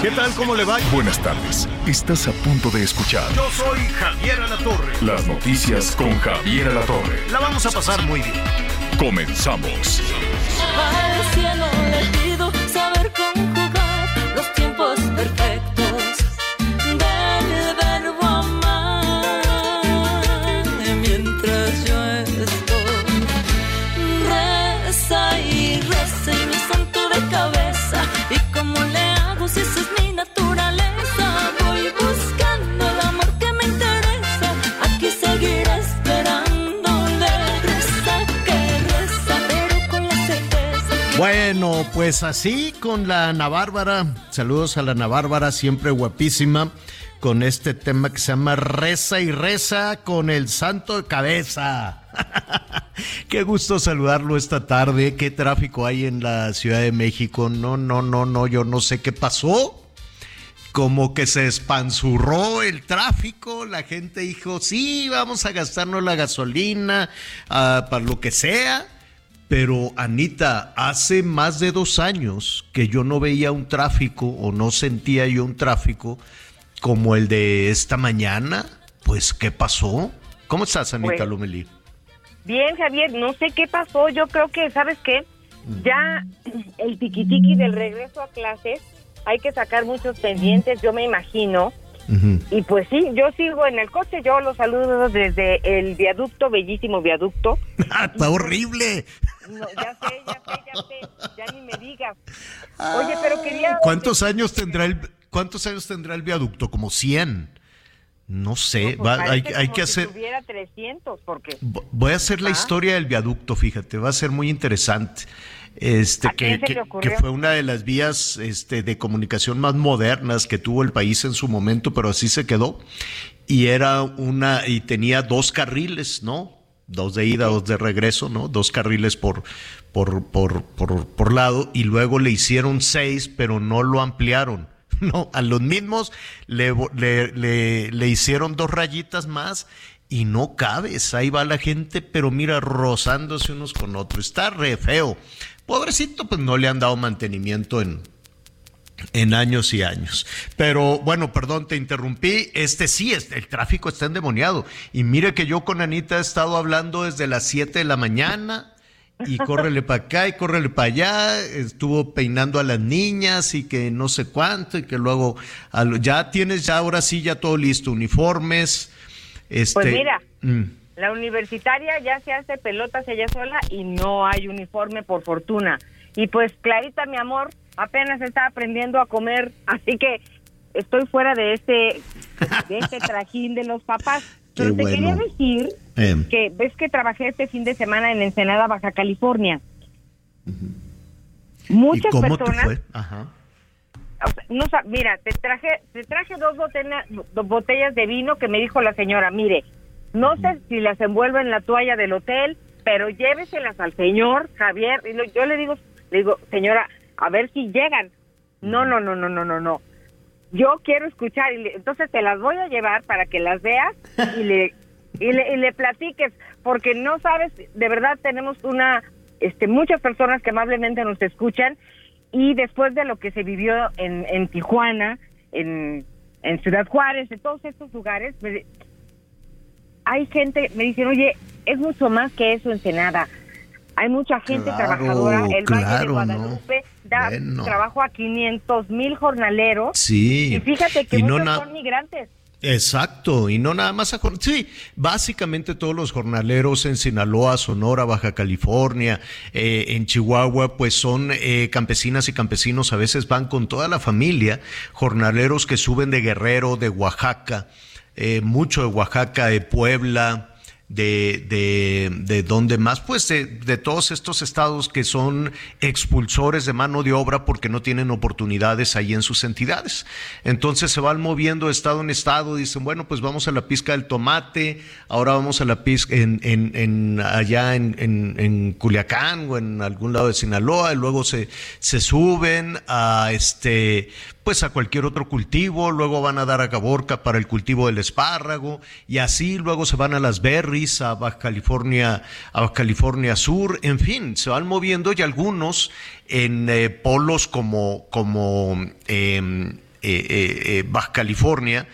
¿Qué tal? ¿Cómo le va? Buenas tardes. Estás a punto de escuchar Yo soy Javier Alatorre. las noticias con Javier Alatorre. La vamos a pasar muy bien. Comenzamos. Al cielo Bueno, pues así con la Ana Bárbara. Saludos a la Ana Bárbara, siempre guapísima, con este tema que se llama Reza y Reza con el Santo de Cabeza. Qué gusto saludarlo esta tarde. Qué tráfico hay en la Ciudad de México. No, no, no, no, yo no sé qué pasó. Como que se espanzurró el tráfico, la gente dijo, sí, vamos a gastarnos la gasolina ah, para lo que sea. Pero Anita, hace más de dos años que yo no veía un tráfico o no sentía yo un tráfico como el de esta mañana. Pues, ¿qué pasó? ¿Cómo estás, Anita Pues, Lomelí? Bien, Javier, no sé qué pasó. Yo creo que, ¿sabes qué? Ya el tiquitiqui del regreso a clases, hay que sacar muchos pendientes, yo me imagino. Y pues sí, yo sigo en el coche, yo los saludo desde el viaducto, bellísimo viaducto. Está horrible. No, ya sé, ya sé, ya sé, ya ni me digas. Oye, pero quería... ¿Cuántos años tendrá el cuántos años tendrá el viaducto? Como 100. No sé, Pues va- hay, hay como que si hacer tuviera 300, porque... Vo- Voy a hacer la Ah. historia del viaducto, fíjate, va a ser muy interesante. Este, ¿A quién que, fue una de las vías este, de comunicación más modernas que tuvo el país en su momento, pero así se quedó. Y era una, y tenía dos carriles, ¿no? Dos de ida, dos de regreso, ¿no? Dos carriles por, por, por, por, por lado, y luego le hicieron seis, pero no lo ampliaron. No, a los mismos le, le, le- le hicieron dos rayitas más y no cabes. Ahí va la gente, pero mira, rozándose unos con otros. Está re feo. Pobrecito, pues no le han dado mantenimiento en, en años y años. Pero bueno, perdón, te interrumpí. Este sí, este, el tráfico está endemoniado. Y mire que yo con Anita he estado hablando desde las 7 de la mañana. Y córrele para acá y córrele para allá. Estuvo peinando a las niñas y que no sé cuánto. Y que luego ya tienes, ya ahora sí, ya todo listo. Uniformes. Este, Pues mira. mm. La universitaria ya se hace pelotas ella sola y no hay uniforme por fortuna. Y pues Clarita, mi amor, apenas está aprendiendo a comer, así que estoy fuera de este de este trajín de los papás. Qué Pero te bueno. quería decir Em. que ves que trabajé este fin de semana en Ensenada, Baja California. ¿Y Muchas cómo te personas, fue? Ajá. o sea, no sa- mira, te traje, te traje dos botellas, dos botellas de vino que me dijo la señora, mire, no sé si las envuelve en la toalla del hotel, pero lléveselas al señor Javier. Y lo- yo le digo, le digo, señora, a ver si llegan. No, no, no, no, no, no, no. Yo quiero escuchar, y le- entonces te las voy a llevar para que las veas y le, y le, y le platiques, porque no sabes, de verdad tenemos una, este, muchas personas que amablemente nos escuchan y después de lo que se vivió en, en Tijuana, en, en Ciudad Juárez, en todos estos lugares, me- hay gente, me dicen, oye, es mucho más que eso Ensenada. Hay mucha gente Claro, trabajadora. El Valle de claro, ¿no? Guadalupe da Bueno. trabajo a 500 mil jornaleros. Sí. Y fíjate que Y muchos son migrantes. Exacto, y no nada más a sí, básicamente todos los jornaleros en Sinaloa, Sonora, Baja California, eh, en Chihuahua, pues son eh, campesinas y campesinos, a veces van con toda la familia, jornaleros que suben de Guerrero, de Oaxaca, eh, mucho de Oaxaca, de Puebla, de, de, de donde más, pues de, de todos estos estados que son expulsores de mano de obra porque no tienen oportunidades ahí en sus entidades. Entonces se van moviendo de estado en estado, dicen, bueno, pues vamos a la pizca del tomate, ahora vamos a la pizca en, en, en allá en, en, Culiacán o en algún lado de Sinaloa, y luego se, se suben a este pues a cualquier otro cultivo, luego van a dar a Caborca para el cultivo del espárrago y así luego se van a las berries, a Baja California, a Baja California Sur, en fin, se van moviendo y algunos en eh, polos como, como em, eh, eh, eh, Baja California,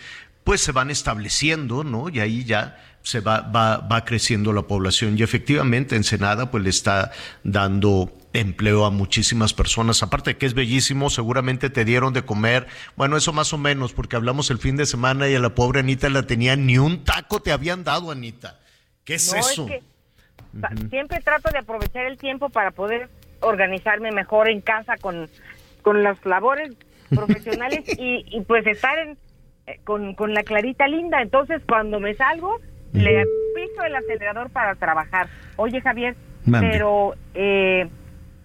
pues se van estableciendo, ¿no? Y ahí ya se va, va, va creciendo la población y efectivamente Ensenada pues le está dando empleo a muchísimas personas. Aparte de que es bellísimo, seguramente te dieron de comer. Bueno, eso más o menos, porque hablamos el fin de semana y a la pobre Anita la tenía ni un taco te habían dado, Anita. ¿Qué es No, eso? que siempre trato de aprovechar el tiempo para poder organizarme mejor en casa con, con las labores profesionales y, y pues estar en, eh, con, con la clarita linda. Entonces, cuando me salgo, le piso el acelerador para trabajar. Oye, Javier, Mande. pero eh,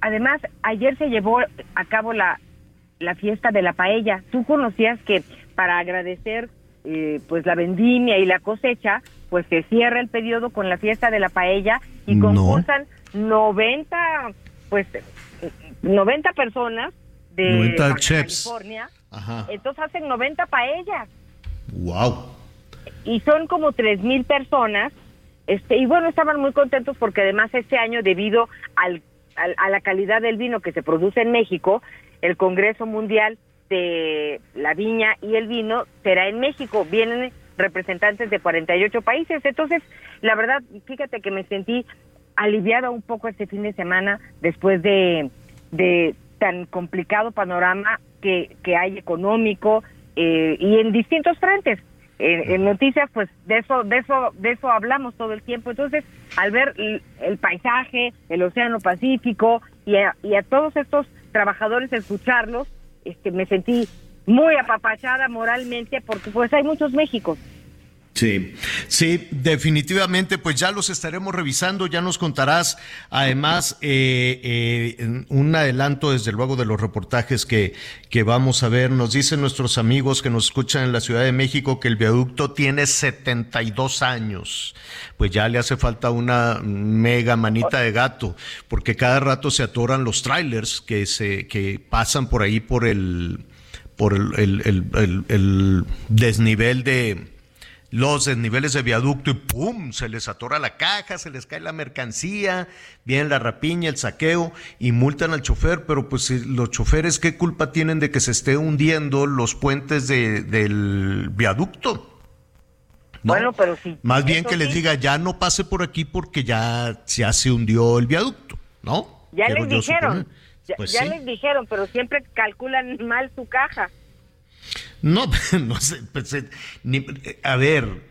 además, ayer se llevó a cabo la, la fiesta de la paella. ¿Tú conocías que para agradecer eh, pues la vendimia y la cosecha, pues se cierra el periodo con la fiesta de la paella y No. concursan 90 pues eh, 90 personas de 90 Baja chefs. California. Ajá. Entonces hacen 90 paellas Wow. y son como tres mil personas este y bueno estaban muy contentos porque además este año debido al, a la calidad del vino que se produce en México el Congreso Mundial de la viña y el vino será en México vienen representantes de 48 países entonces la verdad fíjate que me sentí aliviada un poco este fin de semana después de, de tan complicado panorama que, que hay económico eh, y en distintos frentes. En, en noticias, pues de eso, de eso, de eso hablamos todo el tiempo. Entonces, al ver el, el paisaje, el Océano Pacífico y a, y a todos estos trabajadores escucharlos, este, me sentí muy apapachada moralmente porque pues hay muchos Méxicos. Sí, sí, definitivamente, pues ya los estaremos revisando, ya nos contarás además eh, eh, un adelanto desde luego de los reportajes que, que vamos a ver. Nos dicen nuestros amigos que nos escuchan en la Ciudad de México que el viaducto tiene 72 años, pues ya le hace falta una mega manita de gato, porque cada rato se atoran los trailers que, se, que pasan por ahí por el, por el- el- el- el desnivel de los desniveles de viaducto y ¡pum! Se les atora la caja, se les cae la mercancía, viene la rapiña, el saqueo y multan al chofer, pero pues los choferes, ¿qué culpa tienen de que se esté hundiendo los puentes de- del viaducto? ¿No? Bueno, pero sí. Más bien que les diga, ya no pase por aquí porque ya, ya se hundió el viaducto, ¿no? Ya Quiero les dijeron, ya, Pues ya sí. les dijeron, pero siempre calculan mal su caja. No, no sé, pues, eh, ni- eh, a ver,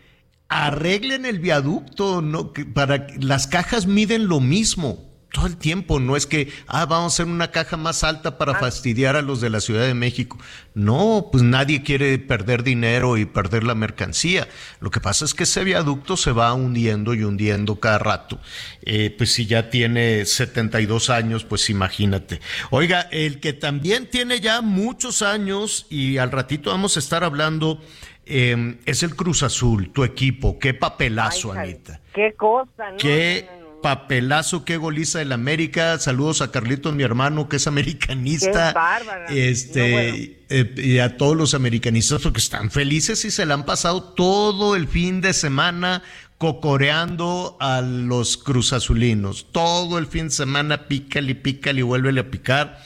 arreglen el viaducto, no, que para las cajas miden lo mismo todo el tiempo, no es que ah, vamos a hacer una caja más alta para fastidiar a los de la Ciudad de México. No, pues nadie quiere perder dinero y perder la mercancía. Lo que pasa es que ese viaducto se va hundiendo y hundiendo cada rato. Eh, pues si ya tiene 72 años, pues imagínate. Oiga, el que también tiene ya muchos años y al ratito vamos a estar hablando eh, es el Cruz Azul, tu equipo. Qué papelazo, Ay, Anita. Qué cosa, ¿no? Qué No, no, no. Papelazo, qué goliza del América. Saludos a Carlitos, mi hermano, que es americanista. Qué bárbara. Este, No, bueno. eh, y a todos los americanistas porque están felices y se le han pasado todo el fin de semana cocoreando a los cruzazulinos. Todo el fin de semana pícale, pícale y vuélvele a picar.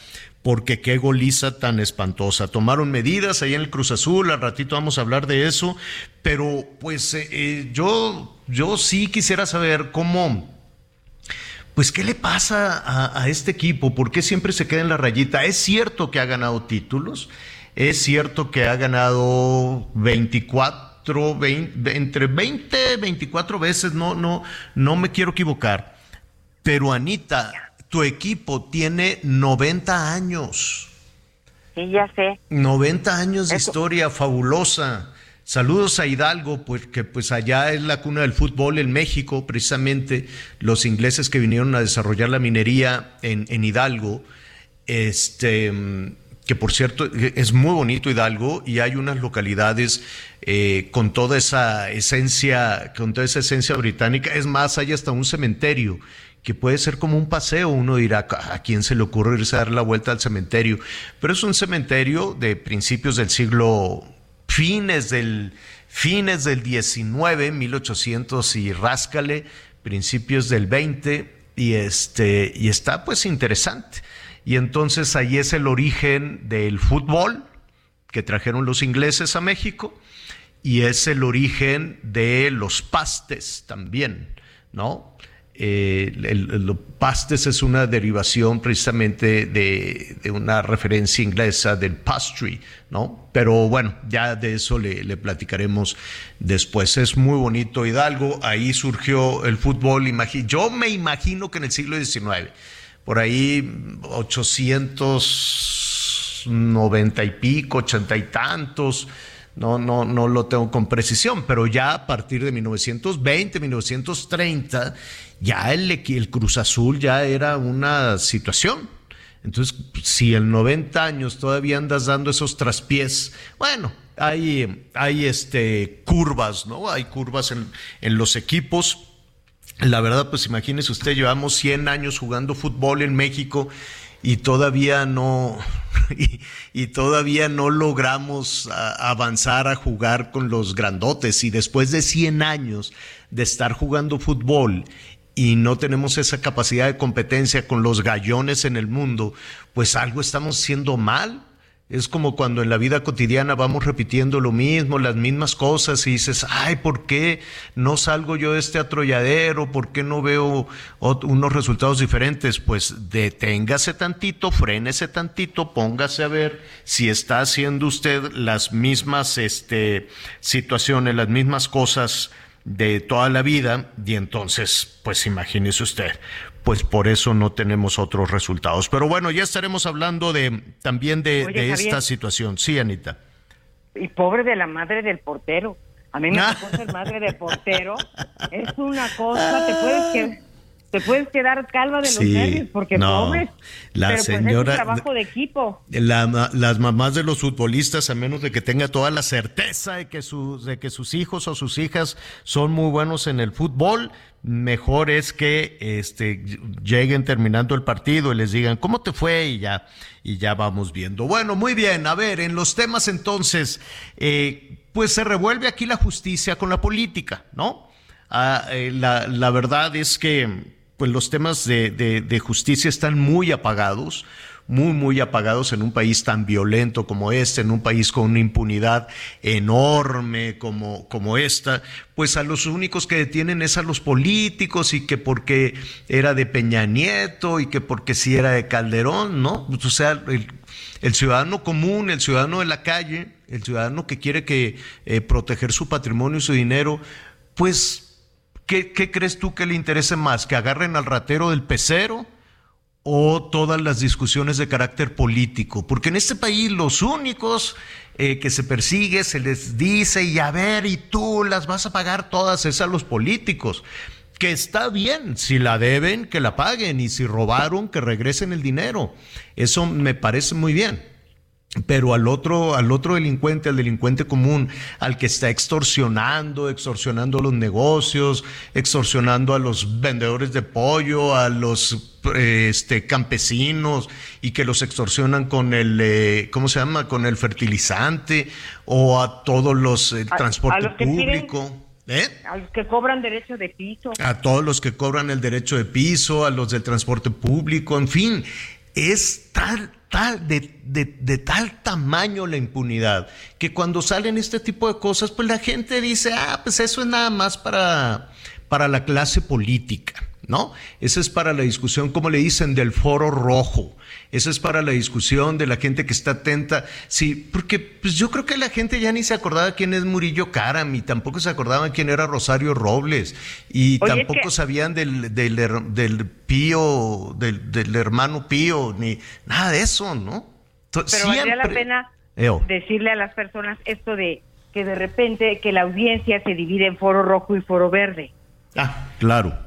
Porque qué goliza tan espantosa. Tomaron medidas ahí en el Cruz Azul, al ratito vamos a hablar de eso, pero pues eh, eh, yo, yo sí quisiera saber cómo, pues, ¿qué le pasa a, a este equipo? ¿Por qué siempre se queda en la rayita? Es cierto que ha ganado títulos, es cierto que ha ganado 24, 20, entre 20 y 24 veces, no, no, no me quiero equivocar. Pero Anita, tu equipo tiene 90 años. Sí, ya sé. 90 años de Eso. historia fabulosa. Saludos a Hidalgo, porque pues allá es la cuna del fútbol en México, precisamente los ingleses que vinieron a desarrollar la minería en, en Hidalgo, este, que por cierto es muy bonito Hidalgo y hay unas localidades eh, con toda esa esencia, con toda esa esencia británica. Es más, hay hasta un cementerio que puede ser como un paseo. Uno dirá, ¿a quién se le ocurre irse a dar la vuelta al cementerio? Pero es un cementerio de principios del siglo fines del, fines del 19, 1800 y ráscale, principios del 20, y, este, y está pues interesante. Y entonces ahí es el origen del fútbol que trajeron los ingleses a México y es el origen de los pastes también, ¿no? Eh, el, pastes es una derivación precisamente de, una referencia inglesa del pastry, ¿no? Pero bueno, ya de eso le, platicaremos después. Es muy bonito Hidalgo, ahí surgió el fútbol. Yo me imagino que en el siglo XIX, por ahí 890 y pico, ochenta y tantos, no, no, no lo tengo con precisión, pero ya a partir de 1920, 1930, ya el, el Cruz Azul ya era una situación. Entonces, si en 90 años todavía andas dando esos traspiés, bueno, hay, hay este, curvas, ¿no? Hay curvas en, en los equipos. La verdad, pues imagínese usted, llevamos 100 años jugando fútbol en México y todavía no, y, todavía no logramos avanzar a jugar con los grandotes. Y después de 100 años de estar jugando fútbol y no tenemos esa capacidad de competencia con los gallones en el mundo, pues algo estamos haciendo mal. Es como cuando en la vida cotidiana vamos repitiendo lo mismo, las mismas cosas y dices, ay, ¿por qué no salgo yo de este atrolladero? ¿Por qué no veo unos resultados diferentes? Pues deténgase tantito, frénese tantito, póngase a ver si está haciendo usted las mismas este, situaciones, las mismas cosas de toda la vida y entonces, pues imagínese usted, pues por eso no tenemos otros resultados. Pero bueno, ya estaremos hablando de también de, esta situación. Sí, Anita. Y pobre de la madre del portero. A mí me tocó ser madre del portero. Es una cosa, te puedes que te puedes quedar calma de los nervios porque no, pobre. La pero señora, pues es un trabajo de equipo. las mamás de los futbolistas, a menos de que tenga toda la certeza de que, sus, de que sus hijos o sus hijas son muy buenos en el fútbol, mejor es que este, lleguen terminando el partido y les digan cómo te fue y ya, y ya vamos viendo. Bueno, muy bien, a ver, en los temas entonces, eh, pues se revuelve aquí la justicia con la política, ¿no? Ah, eh, la, verdad es que pues los temas de, justicia están muy apagados, muy, muy apagados en un país tan violento como este, en un país con una impunidad enorme como, como esta, pues a los únicos que detienen es a los políticos y que porque era de Peña Nieto y que porque si era de Calderón, ¿no? Pues, o sea, el, ciudadano común, el ciudadano de la calle, el ciudadano que quiere que eh, proteger su patrimonio y su dinero, pues ¿Qué, crees tú que le interese más? ¿Que agarren al ratero del pecero o todas las discusiones de carácter político? Porque en este país los únicos eh, que se persigue, se les dice, y a ver, y tú las vas a pagar todas, es a los políticos. Que está bien, si la deben, que la paguen, y si robaron, que regresen el dinero. Eso me parece muy bien pero al otro, al otro delincuente, al delincuente común, al que está extorsionando, extorsionando los negocios, extorsionando a los vendedores de pollo, a los este, campesinos y que los extorsionan con el, eh, ¿cómo se llama? Con el fertilizante o a todos los, el transporte público. ¿Eh? A los que cobran derecho de piso. A todos los que cobran el derecho de piso, a los del transporte público, en fin, es tal tal, de, de, tal tamaño la impunidad que cuando salen este tipo de cosas, pues la gente dice, ah, pues eso es nada más para, para la clase política. ¿no? Esa es para la discusión, como le dicen, del foro rojo. Esa es para la discusión de la gente que está atenta. Sí, porque pues yo creo que la gente ya ni se acordaba quién es Murillo Karam y tampoco se acordaban quién era Rosario Robles y tampoco sabían del, del, del Pío, del, del, hermano Pío, ni nada de eso, ¿no? Pero valdría la pena decirle a las personas esto de que de repente que la audiencia se divide en foro rojo y foro verde. Ah, claro.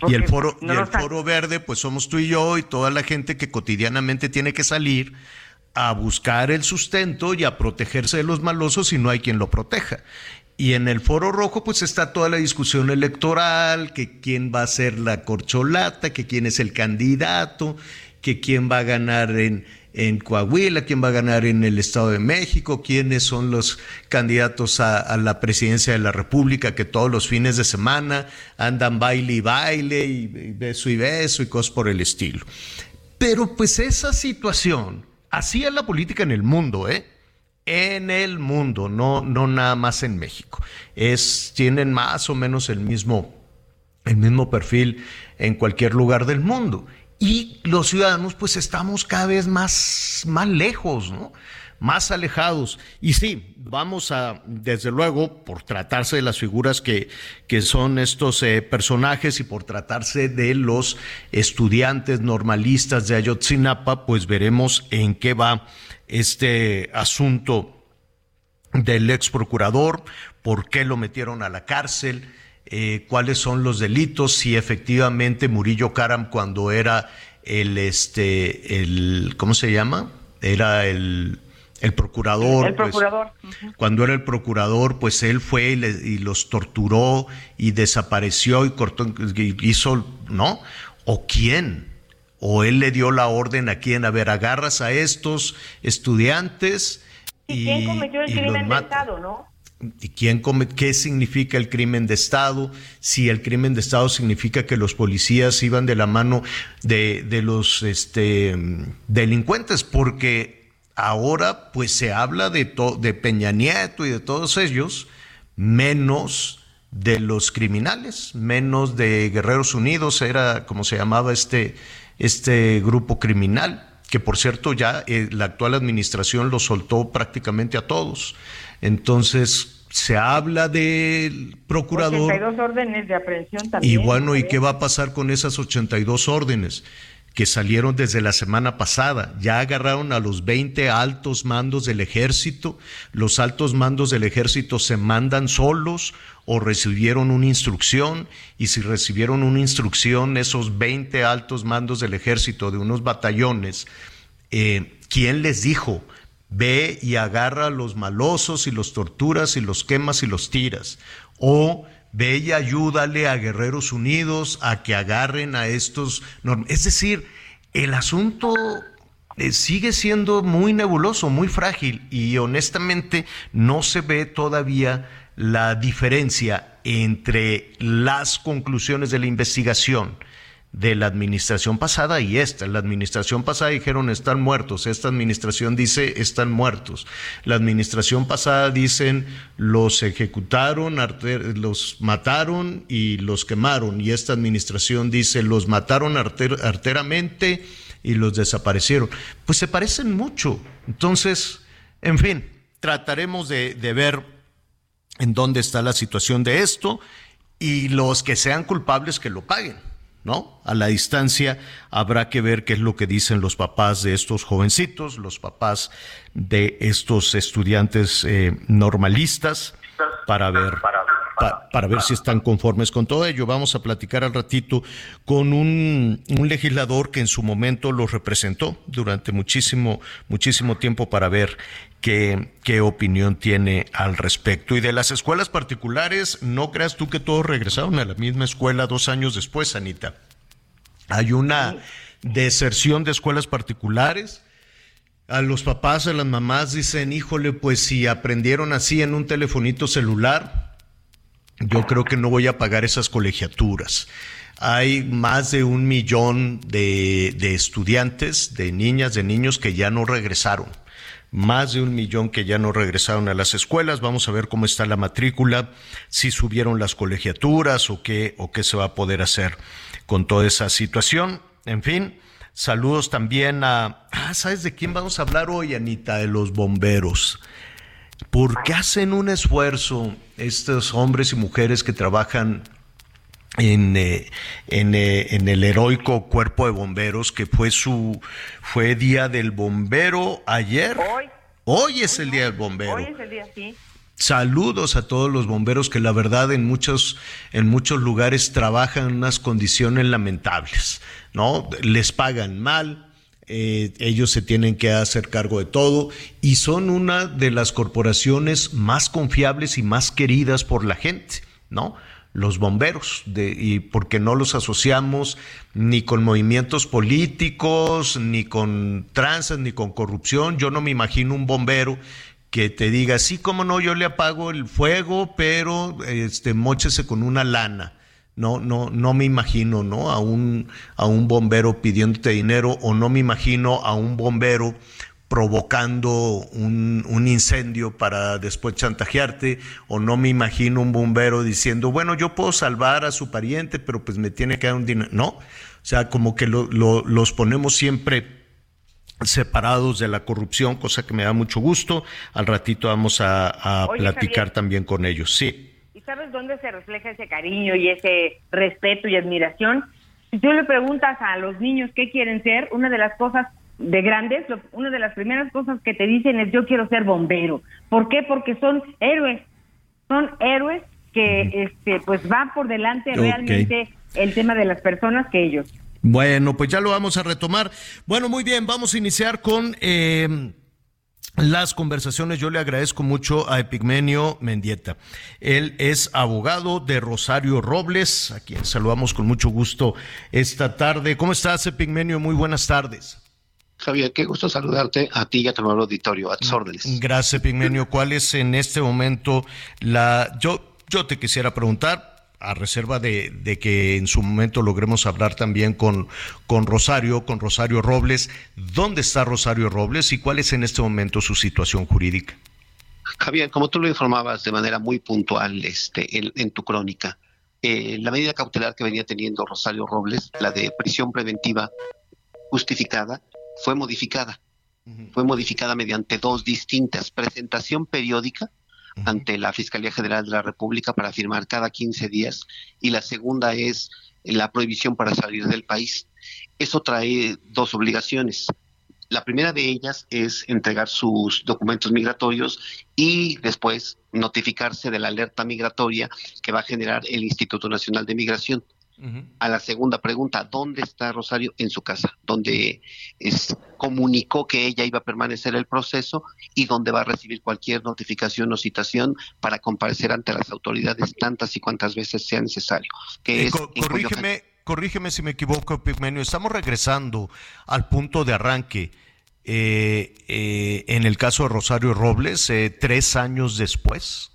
Porque y el foro, no y el foro verde, pues somos tú y yo y toda la gente que cotidianamente tiene que salir a buscar el sustento y a protegerse de los malosos y no hay quien lo proteja. Y en el foro rojo, pues está toda la discusión electoral, que quién va a ser la corcholata, que quién es el candidato, que quién va a ganar en, en Coahuila, quién va a ganar en el Estado de México, quiénes son los candidatos a, la presidencia de la República, que todos los fines de semana andan baile y baile y, y beso y beso y cosas por el estilo. Pero pues esa situación, así es la política en el mundo, ¿eh? En el mundo, no, no nada más en México. Es, tienen más o menos el mismo, el mismo perfil en cualquier lugar del mundo. Y los ciudadanos, pues estamos cada vez más, más lejos, ¿no? Más alejados. Y sí, vamos a, desde luego, por tratarse de las figuras que, que son estos eh, personajes y por tratarse de los estudiantes normalistas de Ayotzinapa, pues veremos en qué va este asunto del ex procurador, por qué lo metieron a la cárcel, eh, cuáles son los delitos, si efectivamente Murillo Karam cuando era el este el ¿cómo se llama? Era el el procurador. El pues, procurador. cuando era el procurador, pues él fue y, le- y los torturó y desapareció y cortó, y hizo, ¿no? ¿O quién? ¿O él le dio la orden a quién? A ver, agarras a estos estudiantes ¿Y quién cometió el y crimen de matas. Estado, no? ¿Y quién qué significa el crimen de Estado? Si el crimen de Estado significa que los policías iban de la mano de, de los este, delincuentes, porque ahora pues se habla de, to- de Peña Nieto y de todos ellos, menos de los criminales, menos de Guerreros Unidos, era como se llamaba este, este grupo criminal que por cierto ya eh, la actual administración lo soltó prácticamente a todos. Entonces se habla del procurador 82 órdenes de aprehensión también. y bueno, ¿y qué va a pasar con esas 82 órdenes que salieron desde la semana pasada? Ya agarraron a los 20 altos mandos del ejército. Los altos mandos del ejército se mandan solos o recibieron una instrucción y si recibieron una instrucción esos 20 altos mandos del ejército de unos batallones, eh, ¿quién les dijo? Ve y agarra a los malosos y los torturas y los quemas y los tiras. O ve y ayúdale a Guerreros Unidos a que agarren a estos. Es decir, el asunto eh, sigue siendo muy nebuloso, muy frágil y honestamente no se ve todavía la diferencia entre las conclusiones de la investigación de la administración pasada y esta. La administración pasada dijeron están muertos, esta administración dice están muertos. La administración pasada dicen los ejecutaron, los mataron y los quemaron y esta administración dice los mataron arter- arteramente y los desaparecieron. Pues se parecen mucho. Entonces, en fin, trataremos de, de ver en dónde está la situación de esto y los que sean culpables que lo paguen, ¿no? A la distancia habrá que ver qué es lo que dicen los papás de estos jovencitos, los papás de estos estudiantes eh, normalistas, para ver, pa- para ver si están conformes con todo ello. Vamos a platicar al ratito con un, un legislador que en su momento los representó durante muchísimo, muchísimo tiempo para ver qué, opinión tiene al respecto. Y de las escuelas particulares, no creas tú que todos regresaron a la misma escuela dos años después, Anita. Hay una deserción de escuelas particulares. A los papás, a las mamás dicen, híjole, pues si aprendieron así en un telefonito celular, yo creo que no voy a pagar esas colegiaturas. Hay más de un millón de estudiantes, de niñas, de niños que ya no regresaron. Más de un millón que ya no regresaron a las escuelas. Vamos a ver cómo está la matrícula, si subieron las colegiaturas o qué, o qué se va a poder hacer con toda esa situación. En fin, saludos también a... Ah, ¿sabes de quién vamos a hablar hoy, Anita? De los bomberos. ¿Por qué hacen un esfuerzo estos hombres y mujeres que trabajan en, eh, en, eh, en el heroico cuerpo de bomberos, que fue su fue día del bombero ayer? Hoy. Hoy es el día del bombero. Hoy es el día, sí. Saludos a todos los bomberos que la verdad en muchos, en muchos lugares trabajan en unas condiciones lamentables, ¿no? Les pagan mal, eh, ellos se tienen que hacer cargo de todo y son una de las corporaciones más confiables y más queridas por la gente, ¿no? Los bomberos, de, y porque no los asociamos ni con movimientos políticos, ni con tranzas, ni con corrupción. Yo no me imagino un bombero que te diga, sí, cómo no, yo le apago el fuego, pero este, mochese con una lana. No, no, no me imagino, ¿no? A un, a un bombero pidiéndote dinero, o no me imagino a un bombero provocando un, un, incendio para después chantajearte, o no me imagino un bombero diciendo, bueno, yo puedo salvar a su pariente, pero pues me tiene que dar un dinero. No, o sea, como que lo, lo, los ponemos siempre separados de la corrupción, cosa que me da mucho gusto. Al ratito vamos a, a Oye, platicar Javier. también con ellos. Sí. ¿Y sabes dónde se refleja ese cariño y ese respeto y admiración? Si tú le preguntas a los niños qué quieren ser, una de las cosas de grandes, lo- una de las primeras cosas que te dicen es yo quiero ser bombero. ¿Por qué? Porque son héroes, son héroes que este pues van por delante realmente el tema de las personas que ellos. Bueno, pues ya lo vamos a retomar. Bueno, muy bien, vamos a iniciar con eh, las conversaciones. Yo le agradezco mucho a Epigmenio Mendieta. Él es abogado de Rosario Robles, a quien saludamos con mucho gusto esta tarde. ¿Cómo estás, Epigmenio? Muy buenas tardes. Javier, qué gusto saludarte a ti y a tu nuevo auditorio, a tus órdenes. Gracias, Epigmenio. ¿Cuál es en este momento la... Yo, yo te quisiera preguntar, a reserva de, de que en su momento logremos hablar también con, con Rosario, con Rosario Robles, ¿dónde está Rosario Robles y cuál es en este momento su situación jurídica? Javier, como tú lo informabas de manera muy puntual este, en, en tu crónica, eh, la medida cautelar que venía teniendo Rosario Robles, la de prisión preventiva justificada, fue modificada. Fue modificada mediante dos distintas. Presentación periódica ante la Fiscalía General de la República para firmar cada 15 días y la segunda es la prohibición para salir del país. Eso trae dos obligaciones. La primera de ellas es entregar sus documentos migratorios y después notificarse de la alerta migratoria que va a generar el Instituto Nacional de Migración. A la segunda pregunta, ¿dónde está Rosario? En su casa, donde es, comunicó que ella iba a permanecer el proceso y donde va a recibir cualquier notificación o citación para comparecer ante las autoridades tantas y cuantas veces sea necesario. Que Eh, es co- corrígeme, corrígeme si me equivoco, Epigmenio. Estamos regresando al punto de arranque. eh, eh, en el caso de Rosario Robles, eh, tres años después.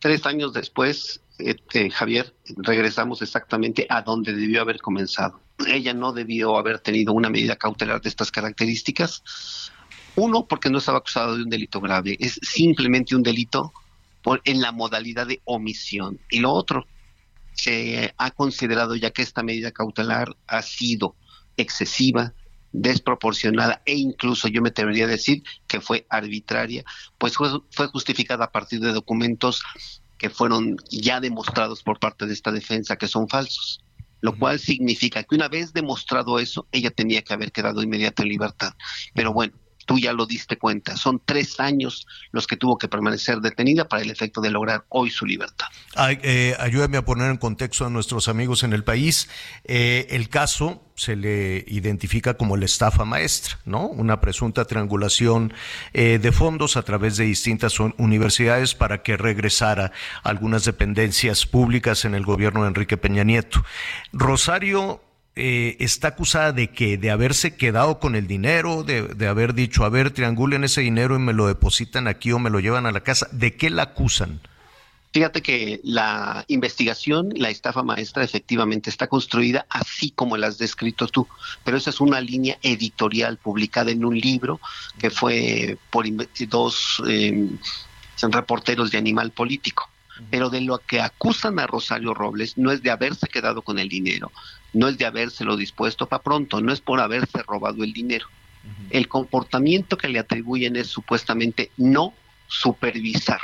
Tres años después, eh, Javier, regresamos exactamente a donde debió haber comenzado. Ella no debió haber tenido una medida cautelar de estas características. Uno, porque no estaba acusado de un delito grave, es simplemente un delito por, en la modalidad de omisión. Y lo otro, se ha considerado ya que esta medida cautelar ha sido excesiva, desproporcionada e incluso yo me atrevería a decir que fue arbitraria, pues fue justificada a partir de documentos que fueron ya demostrados por parte de esta defensa que son falsos. Lo cual significa que una vez demostrado eso, ella tenía que haber quedado inmediato en libertad. Pero bueno, tú ya lo diste cuenta, son tres años los que tuvo que permanecer detenida para el efecto de lograr hoy su libertad. Ay, eh, ayúdame a poner en contexto a nuestros amigos en el país. Eh, el caso se le identifica como la estafa maestra, ¿no? Una presunta triangulación eh, de fondos a través de distintas un- universidades para que regresara algunas dependencias públicas en el gobierno de Enrique Peña Nieto. Rosario eh, está acusada de que de haberse quedado con el dinero, de, de haber dicho, a ver, triangulen ese dinero y me lo depositan aquí o me lo llevan a la casa. ¿De qué la acusan? Fíjate que la investigación, la estafa maestra, efectivamente está construida así como la has descrito tú, pero esa es una línea editorial publicada en un libro que fue por dos eh, son reporteros de Animal Político. Pero de lo que acusan a Rosario Robles no es de haberse quedado con el dinero, no es de habérselo dispuesto para pronto, no es por haberse robado el dinero. El comportamiento que le atribuyen es supuestamente no supervisar.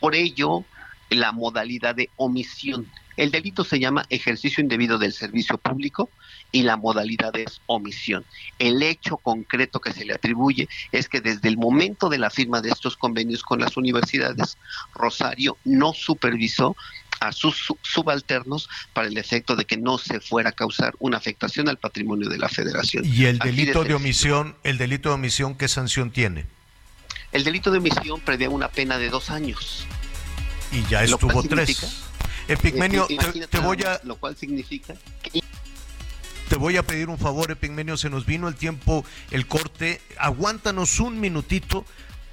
Por ello, la modalidad de omisión. El delito se llama ejercicio indebido del servicio público y la modalidad es omisión. El hecho concreto que se le atribuye es que desde el momento de la firma de estos convenios con las universidades, Rosario no supervisó a sus subalternos para el efecto de que no se fuera a causar una afectación al patrimonio de la federación. ¿Y el delito de, omisión, el delito de omisión qué sanción tiene? El delito de omisión prevé una pena de dos años. Y ya estuvo tres. Epigmenio, te, voy a... Lo cual significa Te voy a pedir un favor, Epigmenio, se nos vino el tiempo, el corte. Aguántanos un minutito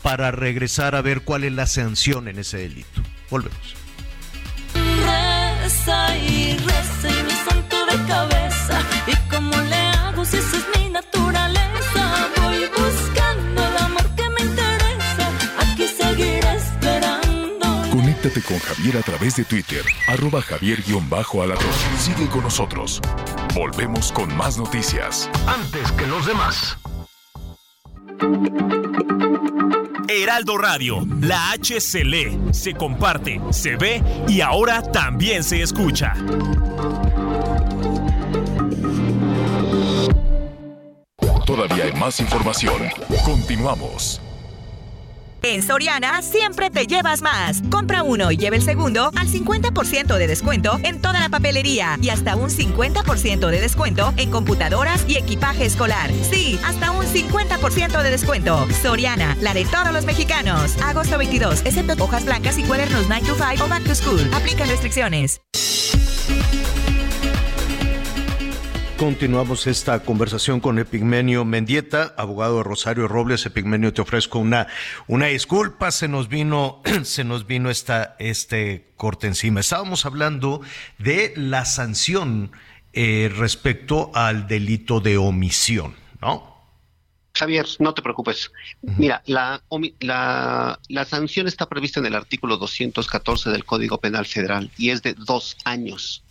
para regresar a ver cuál es la sanción en ese delito. Volvemos. Reza y reza y me santo de cabeza. ¿Y cómo le hago esa es mi? Conéctate con Javier a través de Twitter, arroba javier-alatón. Sigue con nosotros. Volvemos con más noticias. Antes que los demás. Heraldo Radio, la H se lee, se comparte, se ve y ahora también se escucha. Todavía hay más información. Continuamos. En Soriana siempre te llevas más. Compra uno y lleve el segundo al 50% de descuento en toda la papelería y hasta un 50% de descuento en computadoras y equipaje escolar. Sí, hasta un 50% de descuento. Soriana, la de todos los mexicanos. Agosto 22, excepto hojas blancas y cuadernos 9 to 5 o back to school. Aplican restricciones. Continuamos esta conversación con Epigmenio Mendieta, abogado de Rosario Robles. Epigmenio, te ofrezco una, una disculpa, se nos vino, se nos vino esta, este corte encima. Estábamos hablando de la sanción eh, respecto al delito de omisión, ¿no? Javier, no te preocupes. Mira, la, la, la, sanción está prevista en el artículo 214 del Código Penal Federal y es de dos años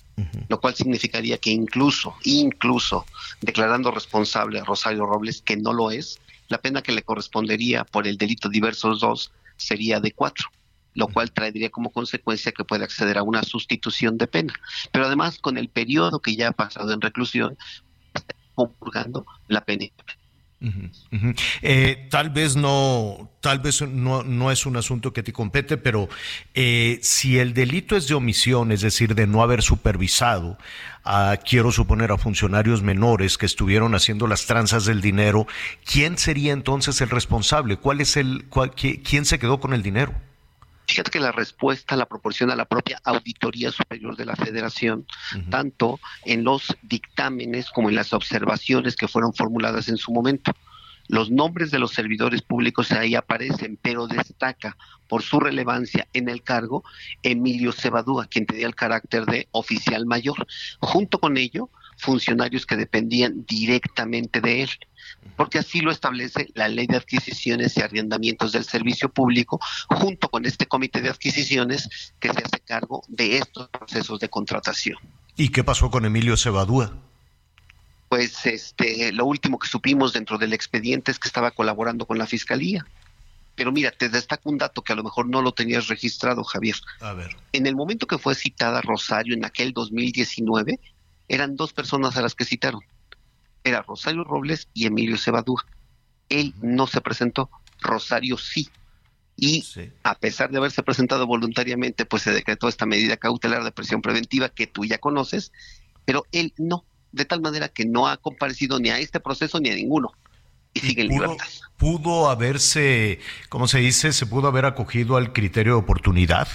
lo cual significaría que incluso, incluso declarando responsable a Rosario Robles, que no lo es, la pena que le correspondería por el delito diversos dos sería de cuatro lo cual traería como consecuencia que puede acceder a una sustitución de pena. Pero además, con el periodo que ya ha pasado en reclusión, está compurgando la pena. Eh, tal vez no, tal vez no, no, es un asunto que te compete, pero eh, si el delito es de omisión, es decir, de no haber supervisado, quiero suponer a funcionarios menores que estuvieron haciendo las tranzas del dinero, ¿quién sería entonces el responsable? ¿Cuál es el, quién se quedó con el dinero? Fíjate que la respuesta la proporciona la propia Auditoría Superior de la Federación, tanto en los dictámenes como en las observaciones que fueron formuladas en su momento. Los nombres de los servidores públicos ahí aparecen, pero destaca por su relevancia en el cargo Emilio Cebadúa, quien tenía el carácter de oficial mayor. Junto con ello, funcionarios que dependían directamente de él porque así lo establece la ley de adquisiciones y arrendamientos del servicio público, junto con este comité de adquisiciones que se hace cargo de estos procesos de contratación. ¿Y qué pasó con Emilio Cebadúa? Pues este, lo último que supimos dentro del expediente es que estaba colaborando con la fiscalía. Pero mira, te destaco un dato que a lo mejor no lo tenías registrado, Javier. A ver. En el momento que fue citada Rosario en aquel 2019, eran dos personas a las que citaron era Rosario Robles y Emilio Cebadúa. Él no se presentó, Rosario sí. Y a pesar de haberse presentado voluntariamente, pues se decretó esta medida cautelar de presión preventiva que tú ya conoces, pero él no, de tal manera que no ha comparecido ni a este proceso ni a ninguno. Y, sigue en libertad. Pudo haberse, ¿cómo se dice? Se pudo haber acogido al criterio de oportunidad.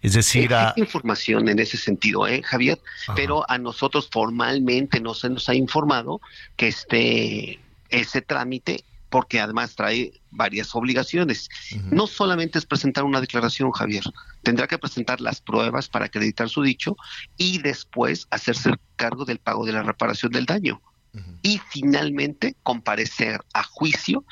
Es decir, hay información en ese sentido, ¿eh, Javier, pero a nosotros formalmente no se nos ha informado que este ese trámite porque además trae varias obligaciones. No solamente es presentar una declaración, Javier, tendrá que presentar las pruebas para acreditar su dicho y después hacerse cargo del pago de la reparación del daño. Y finalmente comparecer a juicio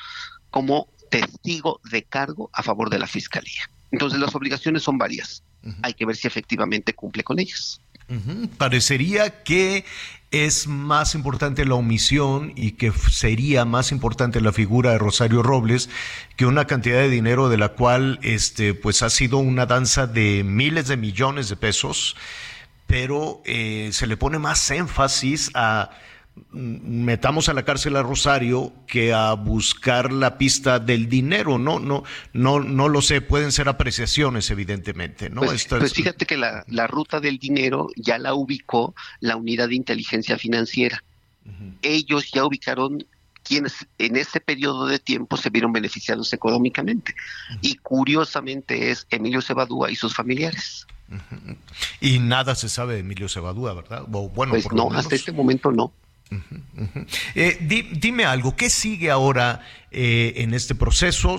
como testigo de cargo a favor de la Fiscalía. Entonces las obligaciones son varias hay que ver si efectivamente cumple con ellas. Parecería que es más importante la omisión y que sería más importante la figura de Rosario Robles que una cantidad de dinero de la cual este pues ha sido una danza de miles de millones de pesos, pero eh, se le pone más énfasis a metamos a la cárcel a Rosario que a buscar la pista del dinero, no, no, no, no lo sé, pueden ser apreciaciones, evidentemente, ¿no? Pues, pues fíjate que la, la, ruta del dinero ya la ubicó la unidad de inteligencia financiera. Ellos ya ubicaron quienes en ese periodo de tiempo se vieron beneficiados económicamente. Y curiosamente es Emilio Cebadúa y sus familiares. Y nada se sabe de Emilio Cebadúa, ¿verdad? bueno, pues no, hasta este momento no. Eh, dime algo, ¿qué sigue ahora eh, en este proceso?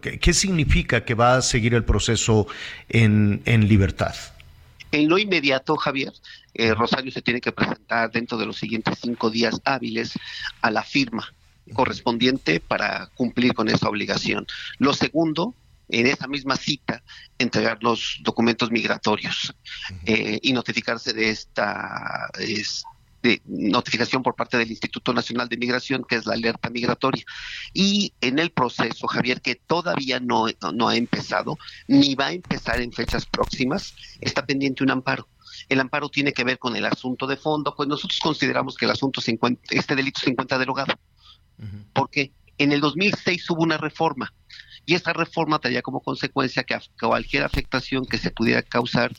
¿Qué significa que va a seguir el proceso en, libertad? En lo inmediato, Javier, eh, Rosario se tiene que presentar dentro de los siguientes cinco días hábiles a la firma correspondiente para cumplir con esa obligación. Lo segundo, en esa misma cita, entregar los documentos migratorios y notificarse de esta, de notificación por parte del Instituto Nacional de Migración, que es la alerta migratoria. Y en el proceso, Javier, que todavía no, no ha empezado, ni va a empezar en fechas próximas, está pendiente un amparo. El amparo tiene que ver con el asunto de fondo, pues nosotros consideramos que el asunto se este delito se encuentra derogado. Porque en el 2006 hubo una reforma y esa reforma traía como consecuencia que cualquier afectación que se pudiera causar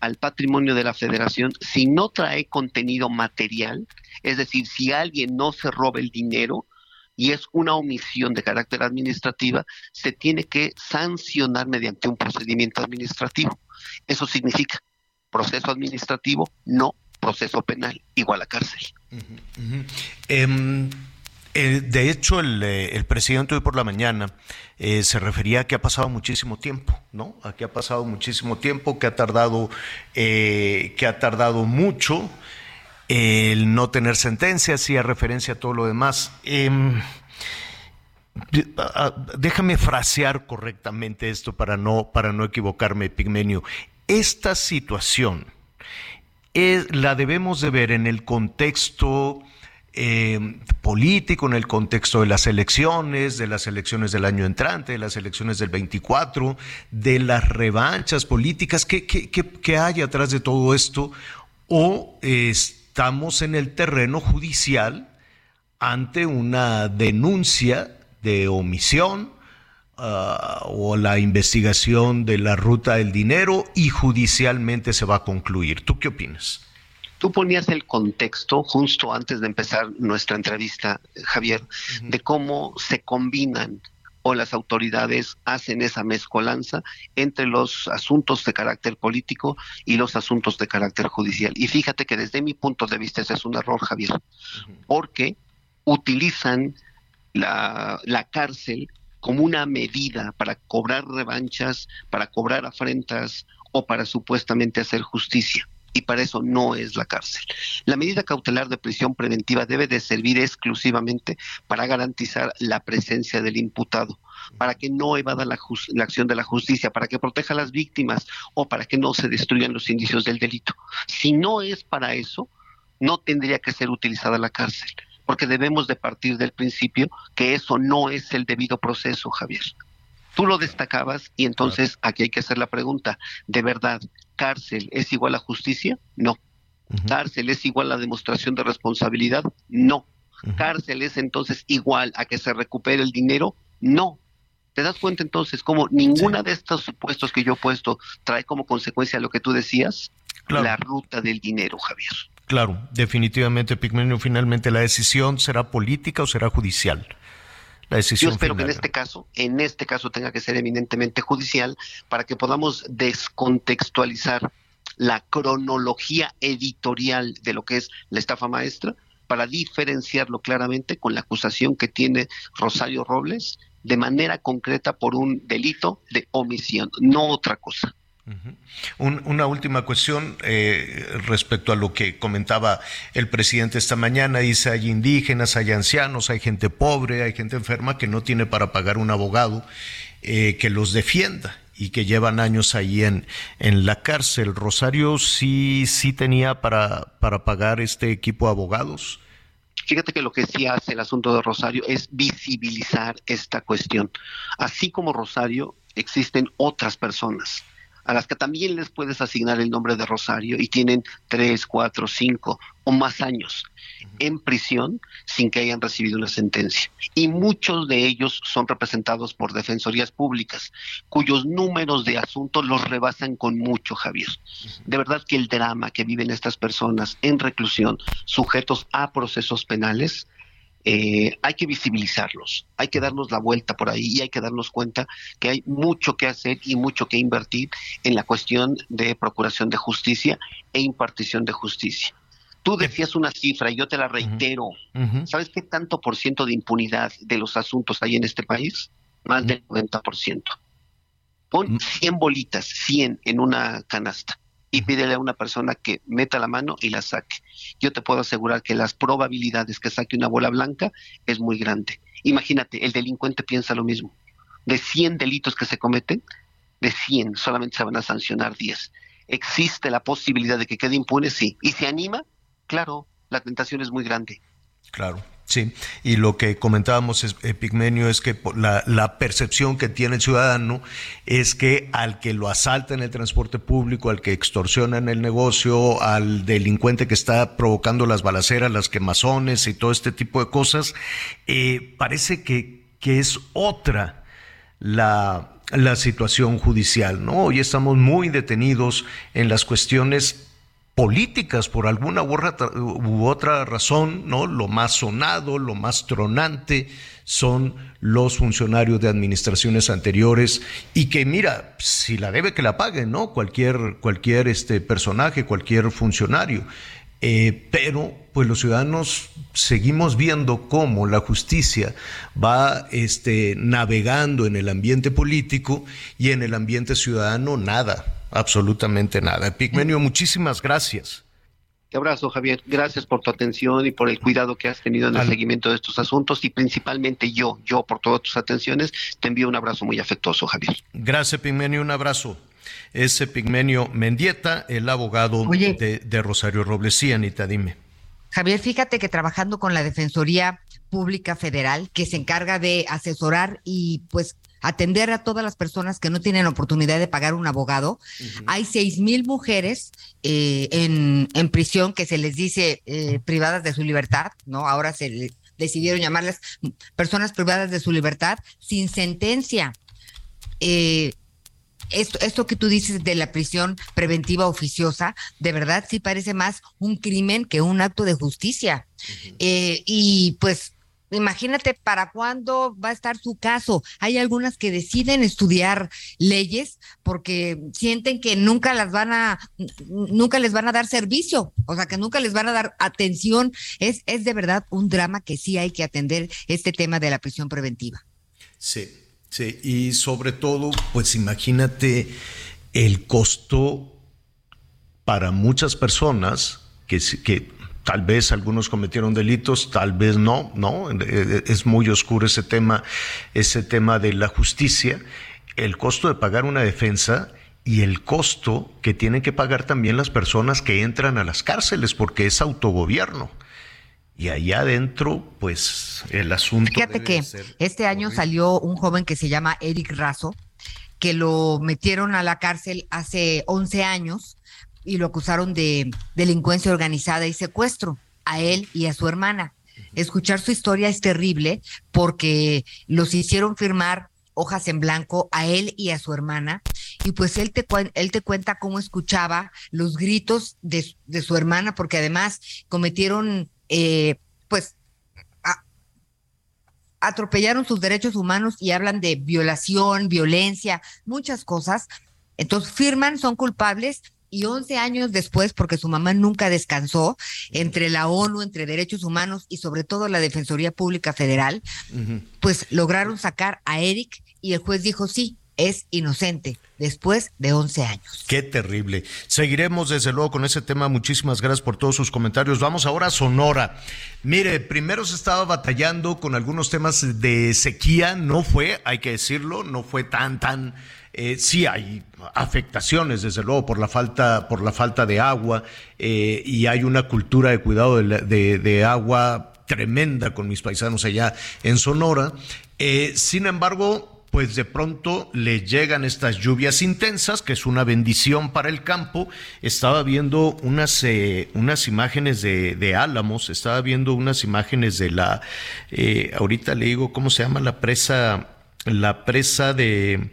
al patrimonio de la federación si no trae contenido material, es decir, si alguien no se roba el dinero y es una omisión de carácter administrativa, se tiene que sancionar mediante un procedimiento administrativo. Eso significa proceso administrativo, no proceso penal, igual a cárcel. Em, eh, de hecho, eh, el, presidente hoy por la mañana eh, se refería a que ha pasado muchísimo tiempo, ¿no? A que ha pasado muchísimo tiempo, que ha tardado, que ha tardado mucho el no tener sentencia, hacía referencia a todo lo demás. Em, déjame frasear correctamente esto para no, para no equivocarme, Pigmenio. Esta situación es, la debemos de ver en el contexto eh, político en el contexto de las elecciones, de las elecciones del año entrante, de las elecciones del 24, de las revanchas políticas, ¿qué, qué, hay atrás de todo esto? ¿O estamos en el terreno judicial ante una denuncia de omisión ah, o la investigación de la ruta del dinero y judicialmente se va a concluir? ¿Tú qué opinas? Tú ponías el contexto justo antes de empezar nuestra entrevista, Javier, de cómo se combinan o las autoridades hacen esa mezcolanza entre los asuntos de carácter político y los asuntos de carácter judicial. Y fíjate que desde mi punto de vista ese es un error, Javier, porque utilizan la, la cárcel como una medida para cobrar revanchas, para cobrar afrentas o para supuestamente hacer justicia y para eso no es la cárcel. La medida cautelar de prisión preventiva debe de servir exclusivamente para garantizar la presencia del imputado, para que no evada la, la, acción de la justicia, para que proteja a las víctimas o para que no se destruyan los indicios del delito. Si no es para eso, no tendría que ser utilizada la cárcel, porque debemos de partir del principio que eso no es el debido proceso, Javier. Tú lo destacabas y entonces aquí hay que hacer la pregunta, ¿de verdad cárcel es igual a justicia? No. Cárcel es igual a demostración de responsabilidad? No. Cárcel es entonces igual a que se recupere el dinero? No. ¿Te das cuenta entonces cómo ninguna de estos supuestos que yo he puesto trae como consecuencia lo que tú decías? La ruta del dinero, Javier. Claro, definitivamente, Pigmenio, finalmente la decisión será política o será judicial. Yo espero que en este caso, en este caso tenga que ser eminentemente judicial para que podamos descontextualizar la cronología editorial de lo que es la estafa maestra para diferenciarlo claramente con la acusación que tiene Rosario Robles de manera concreta por un delito de omisión, no otra cosa una última cuestión eh, respecto a lo que comentaba el presidente esta mañana. Dice, hay indígenas, hay ancianos, hay gente pobre, hay gente enferma que no tiene para pagar un abogado eh, que los defienda y que llevan años ahí en, en la cárcel. Rosario sí, sí tenía para, para pagar este equipo de abogados. Fíjate que lo que sí hace el asunto de Rosario es visibilizar esta cuestión. Así como Rosario, existen otras personas a las que también les puedes asignar el nombre de Rosario y tienen tres, cuatro, cinco o más años en prisión sin que hayan recibido una sentencia. Y muchos de ellos son representados por defensorías públicas, cuyos números de asuntos los rebasan con mucho, Javier. De verdad que el drama que viven estas personas en reclusión, sujetos a procesos penales, eh, hay que visibilizarlos, hay que darnos la vuelta por ahí y hay que darnos cuenta que hay mucho que hacer y mucho que invertir en la cuestión de procuración de justicia e impartición de justicia. Tú decías una cifra y yo te la reitero. ¿Sabes qué tanto por ciento de impunidad de los asuntos hay en este país? Más del 90%. Pon 100 bolitas, 100 en una canasta y pídele a una persona que meta la mano y la saque. Yo te puedo asegurar que las probabilidades que saque una bola blanca es muy grande. Imagínate, el delincuente piensa lo mismo. De 100 delitos que se cometen, de 100 solamente se van a sancionar 10. ¿Existe la posibilidad de que quede impune? Sí. ¿Y se anima? Claro, la tentación es muy grande. Claro. Sí, y lo que comentábamos, Epigmenio, es que la, la, percepción que tiene el ciudadano es que al que lo asalta en el transporte público, al que extorsiona en el negocio, al delincuente que está provocando las balaceras, las quemazones y todo este tipo de cosas, eh, parece que, que es otra la, la situación judicial, ¿no? Hoy estamos muy detenidos en las cuestiones políticas por alguna u otra razón, ¿no? Lo más sonado, lo más tronante son los funcionarios de administraciones anteriores y que mira, si la debe que la paguen, ¿no? Cualquier cualquier este personaje, cualquier funcionario. Eh, pero pues los ciudadanos seguimos viendo cómo la justicia va este, navegando en el ambiente político y en el ambiente ciudadano nada absolutamente nada. Pigmenio, muchísimas gracias. Te abrazo, Javier. Gracias por tu atención y por el cuidado que has tenido en el seguimiento de estos asuntos y principalmente yo, yo por todas tus atenciones, te envío un abrazo muy afectuoso, Javier. Gracias, Pigmenio, un abrazo. Ese Pigmenio Mendieta, el abogado de, de, Rosario Robles. Sí, Anita, dime. Javier, fíjate que trabajando con la Defensoría Pública Federal, que se encarga de asesorar y pues atender a todas las personas que no tienen oportunidad de pagar un abogado. Hay seis mil mujeres eh, en, en, prisión que se les dice eh, privadas de su libertad, ¿no? Ahora se decidieron llamarlas personas privadas de su libertad sin sentencia. Eh, esto, esto que tú dices de la prisión preventiva oficiosa, de verdad sí parece más un crimen que un acto de justicia. y pues imagínate para cuándo va a estar su caso. Hay algunas que deciden estudiar leyes porque sienten que nunca las van a, nunca les van a dar servicio, o sea, que nunca les van a dar atención. Es, es de verdad un drama que sí hay que atender este tema de la prisión preventiva. Sí, sí, y sobre todo, pues imagínate el costo para muchas personas que, que Tal vez algunos cometieron delitos, tal vez no, no. Es muy oscuro ese tema, ese tema de la justicia. El costo de pagar una defensa y el costo que tienen que pagar también las personas que entran a las cárceles, porque es autogobierno. Y allá adentro, pues el asunto. Fíjate que este año salió un joven que se llama Eric Razo, que lo metieron a la cárcel hace 11 años y lo acusaron de delincuencia organizada y secuestro a él y a su hermana. Escuchar su historia es terrible porque los hicieron firmar hojas en blanco a él y a su hermana y pues él te, él te cuenta cómo escuchaba los gritos de, de su hermana porque además cometieron eh, pues atropellaron sus derechos humanos y hablan de violación, violencia, muchas cosas. Entonces firman, son culpables y 11 años después, porque su mamá nunca descansó, entre la ONU, entre derechos humanos y sobre todo la Defensoría Pública Federal, pues lograron sacar a Eric y el juez dijo sí. Es inocente después de 11 años. Qué terrible. Seguiremos desde luego con ese tema. Muchísimas gracias por todos sus comentarios. Vamos ahora a Sonora. Mire, primero se estaba batallando con algunos temas de sequía. No fue, hay que decirlo, no fue tan, tan eh, sí hay afectaciones, desde luego, por la falta, por la falta de agua eh, y hay una cultura de cuidado de, agua tremenda con mis paisanos allá en Sonora. Eh, sin embargo, pues de pronto le llegan estas lluvias intensas, que es una bendición para el campo. Estaba viendo unas, eh, unas imágenes de, de, Álamos, estaba viendo unas imágenes de la, ahorita le digo, ¿cómo se llama la presa? La presa de,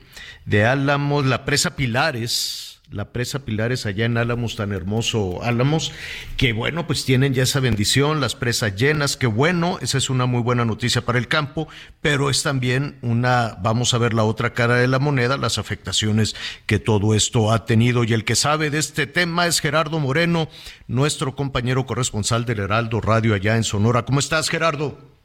de Álamos, la presa Pilares la presa Pilares allá en Álamos, tan hermoso Álamos, que bueno, pues tienen ya esa bendición, las presas llenas, que bueno, esa es una muy buena noticia para el campo, pero es también una, vamos a ver la otra cara de la moneda, las afectaciones que todo esto ha tenido. Y el que sabe de este tema es Gerardo Moreno, nuestro compañero corresponsal del Heraldo Radio allá en Sonora. ¿Cómo estás, Gerardo?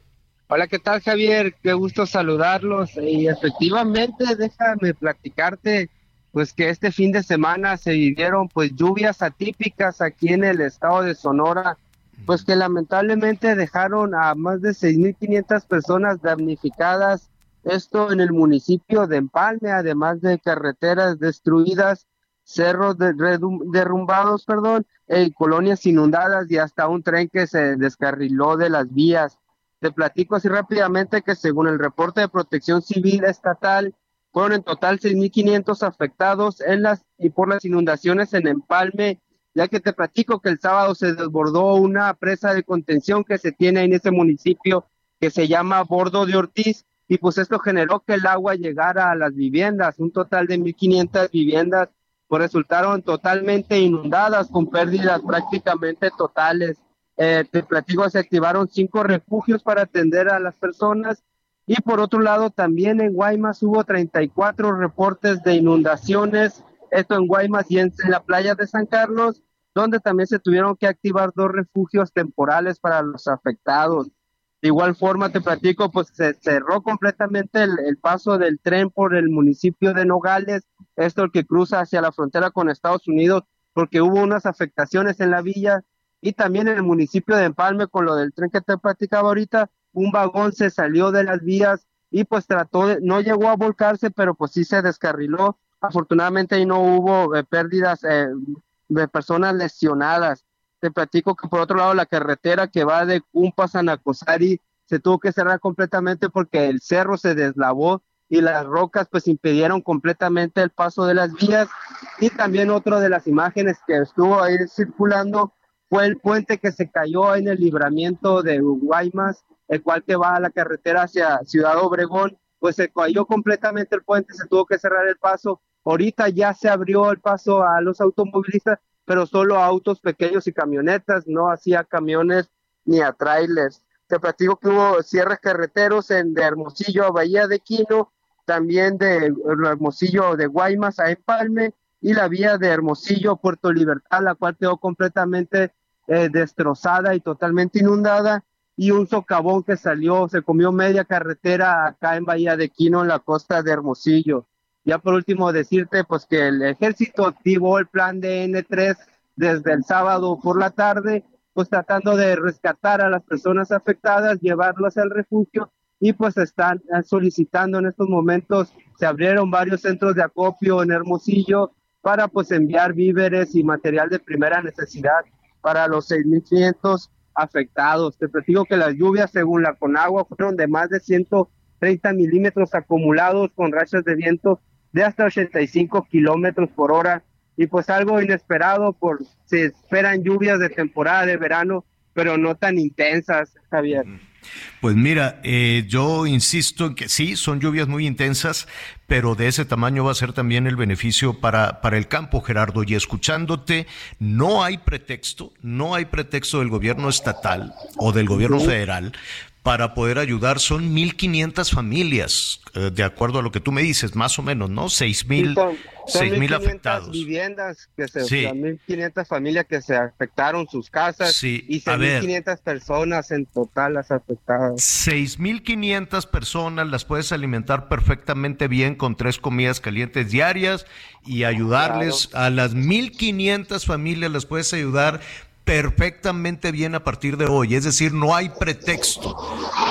Hola, ¿qué tal, Javier? Qué gusto saludarlos. Y efectivamente, déjame platicarte pues que este fin de semana se vivieron pues lluvias atípicas aquí en el estado de Sonora, pues que lamentablemente dejaron a más de 6.500 personas damnificadas, esto en el municipio de Empalme, además de carreteras destruidas, cerros derrumbados, perdón, colonias inundadas y hasta un tren que se descarriló de las vías. Te platico así rápidamente que según el reporte de protección civil estatal, fueron en total 6.500 afectados en las y por las inundaciones en Empalme, ya que te platico que el sábado se desbordó una presa de contención que se tiene en ese municipio que se llama Bordo de Ortiz y pues esto generó que el agua llegara a las viviendas, un total de 1.500 viviendas pues resultaron totalmente inundadas con pérdidas prácticamente totales. Eh, te platico, se activaron cinco refugios para atender a las personas y por otro lado, también en Guaymas hubo 34 reportes de inundaciones, esto en Guaymas y en, la playa de San Carlos, donde también se tuvieron que activar dos refugios temporales para los afectados. De igual forma, te platico, pues se cerró completamente el, paso del tren por el municipio de Nogales, esto el que cruza hacia la frontera con Estados Unidos, porque hubo unas afectaciones en la villa y también en el municipio de Empalme con lo del tren que te platicaba ahorita, un vagón se salió de las vías y pues trató de, no llegó a volcarse, pero pues sí se descarriló. Afortunadamente ahí no hubo eh, pérdidas eh, de personas lesionadas. Te platico que por otro lado la carretera que va de Cumpas a Nacosari se tuvo que cerrar completamente porque el cerro se deslavó y las rocas pues impidieron completamente el paso de las vías. Y también otra de las imágenes que estuvo ahí circulando fue el puente que se cayó en el libramiento de Guaymas el cual que va a la carretera hacia Ciudad Obregón, pues se cayó completamente el puente, se tuvo que cerrar el paso. Ahorita ya se abrió el paso a los automovilistas, pero solo a autos pequeños y camionetas, no hacía camiones ni a trailers. Te platico que hubo cierres carreteros en de Hermosillo a Bahía de Quino, también de Hermosillo de Guaymas a Empalme y la vía de Hermosillo a Puerto Libertad, la cual quedó completamente eh, destrozada y totalmente inundada y un socavón que salió, se comió media carretera acá en Bahía de Quino, en la costa de Hermosillo. Ya por último decirte pues que el ejército activó el plan de N3 desde el sábado por la tarde, pues tratando de rescatar a las personas afectadas, llevarlas al refugio y pues están solicitando en estos momentos, se abrieron varios centros de acopio en Hermosillo para pues enviar víveres y material de primera necesidad para los 6.500 afectados. Te platico que las lluvias, según la Conagua, fueron de más de 130 milímetros acumulados con rachas de viento de hasta 85 kilómetros por hora. Y pues algo inesperado, por se esperan lluvias de temporada de verano, pero no tan intensas, Javier. Pues mira, eh, yo insisto en que sí, son lluvias muy intensas, pero de ese tamaño va a ser también el beneficio para, para el campo, Gerardo. Y escuchándote, no hay pretexto, no hay pretexto del gobierno estatal o del gobierno federal para poder ayudar. Son 1.500 familias, eh, de acuerdo a lo que tú me dices, más o menos, ¿no? 6.000 mil afectados. viviendas, que se, 1.500 familias que se afectaron sus casas sí. y 6.500 personas en total las afectadas. 6.500 personas las puedes alimentar perfectamente bien con tres comidas calientes diarias y ayudarles a las 1.500 familias las puedes ayudar perfectamente bien a partir de hoy. Es decir, no hay pretexto.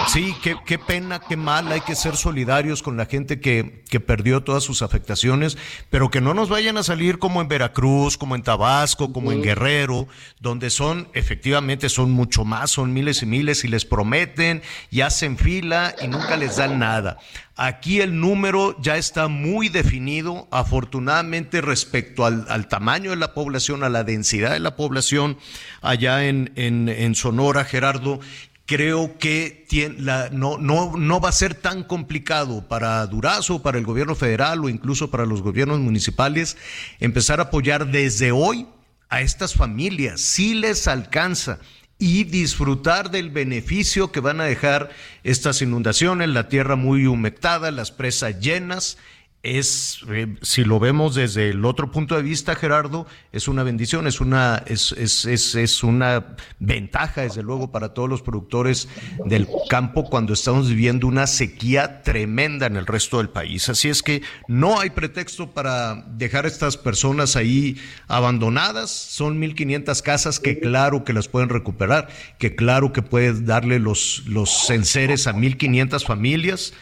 Sí, qué, qué pena, qué mal, hay que ser solidarios con la gente que, que, perdió todas sus afectaciones, pero que no nos vayan a salir como en Veracruz, como en Tabasco, como en Guerrero, donde son, efectivamente, son mucho más, son miles y miles y les prometen y hacen fila y nunca les dan nada. Aquí el número ya está muy definido, afortunadamente respecto al, tamaño de la población, a la densidad de la población allá en Sonora, Gerardo, creo que tiene la, no, no, no va a ser tan complicado para Durazo, para el gobierno federal o incluso para los gobiernos municipales empezar a apoyar desde hoy a estas familias. Si les alcanza y disfrutar del beneficio que van a dejar estas inundaciones, la tierra muy humectada, las presas llenas es, eh, si lo vemos desde el otro punto de vista, Gerardo, es una bendición, es una, es, es, es, es, una ventaja, desde luego, para todos los productores del campo cuando estamos viviendo una sequía tremenda en el resto del país. Así es que no hay pretexto para dejar a estas personas ahí abandonadas. Son 1.500 casas que claro que las pueden recuperar, que claro que pueden darle los, los enseres a 1.500 familias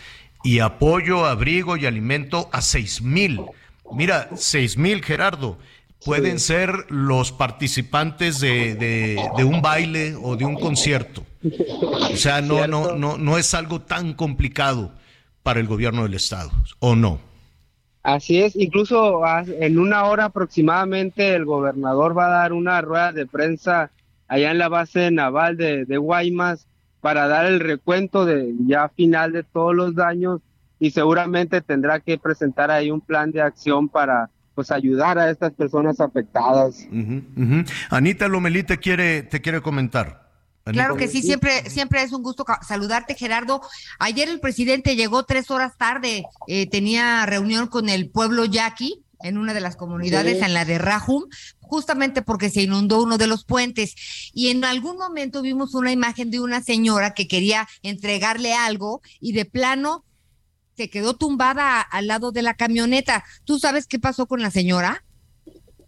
y apoyo, abrigo y alimento a seis mil. Mira, seis mil, Gerardo, pueden ser los participantes de, de, de, un baile o de un concierto. O sea, no, no, no, no es algo tan complicado para el gobierno del estado, ¿o no? Así es, incluso en una hora aproximadamente el gobernador va a dar una rueda de prensa allá en la base naval de, de Guaymas para dar el recuento de ya final de todos los daños y seguramente tendrá que presentar ahí un plan de acción para pues ayudar a estas personas afectadas. Uh -huh, uh -huh. Anita Lomelí te quiere, te quiere comentar. Anita. Claro que sí, siempre, siempre es un gusto saludarte, Gerardo. Ayer el presidente llegó tres horas tarde, eh, tenía reunión con el pueblo yaqui en una de las comunidades, sí. en la de Rajum, justamente porque se inundó uno de los puentes. Y en algún momento vimos una imagen de una señora que quería entregarle algo y de plano se quedó tumbada al lado de la camioneta. ¿Tú sabes qué pasó con la señora?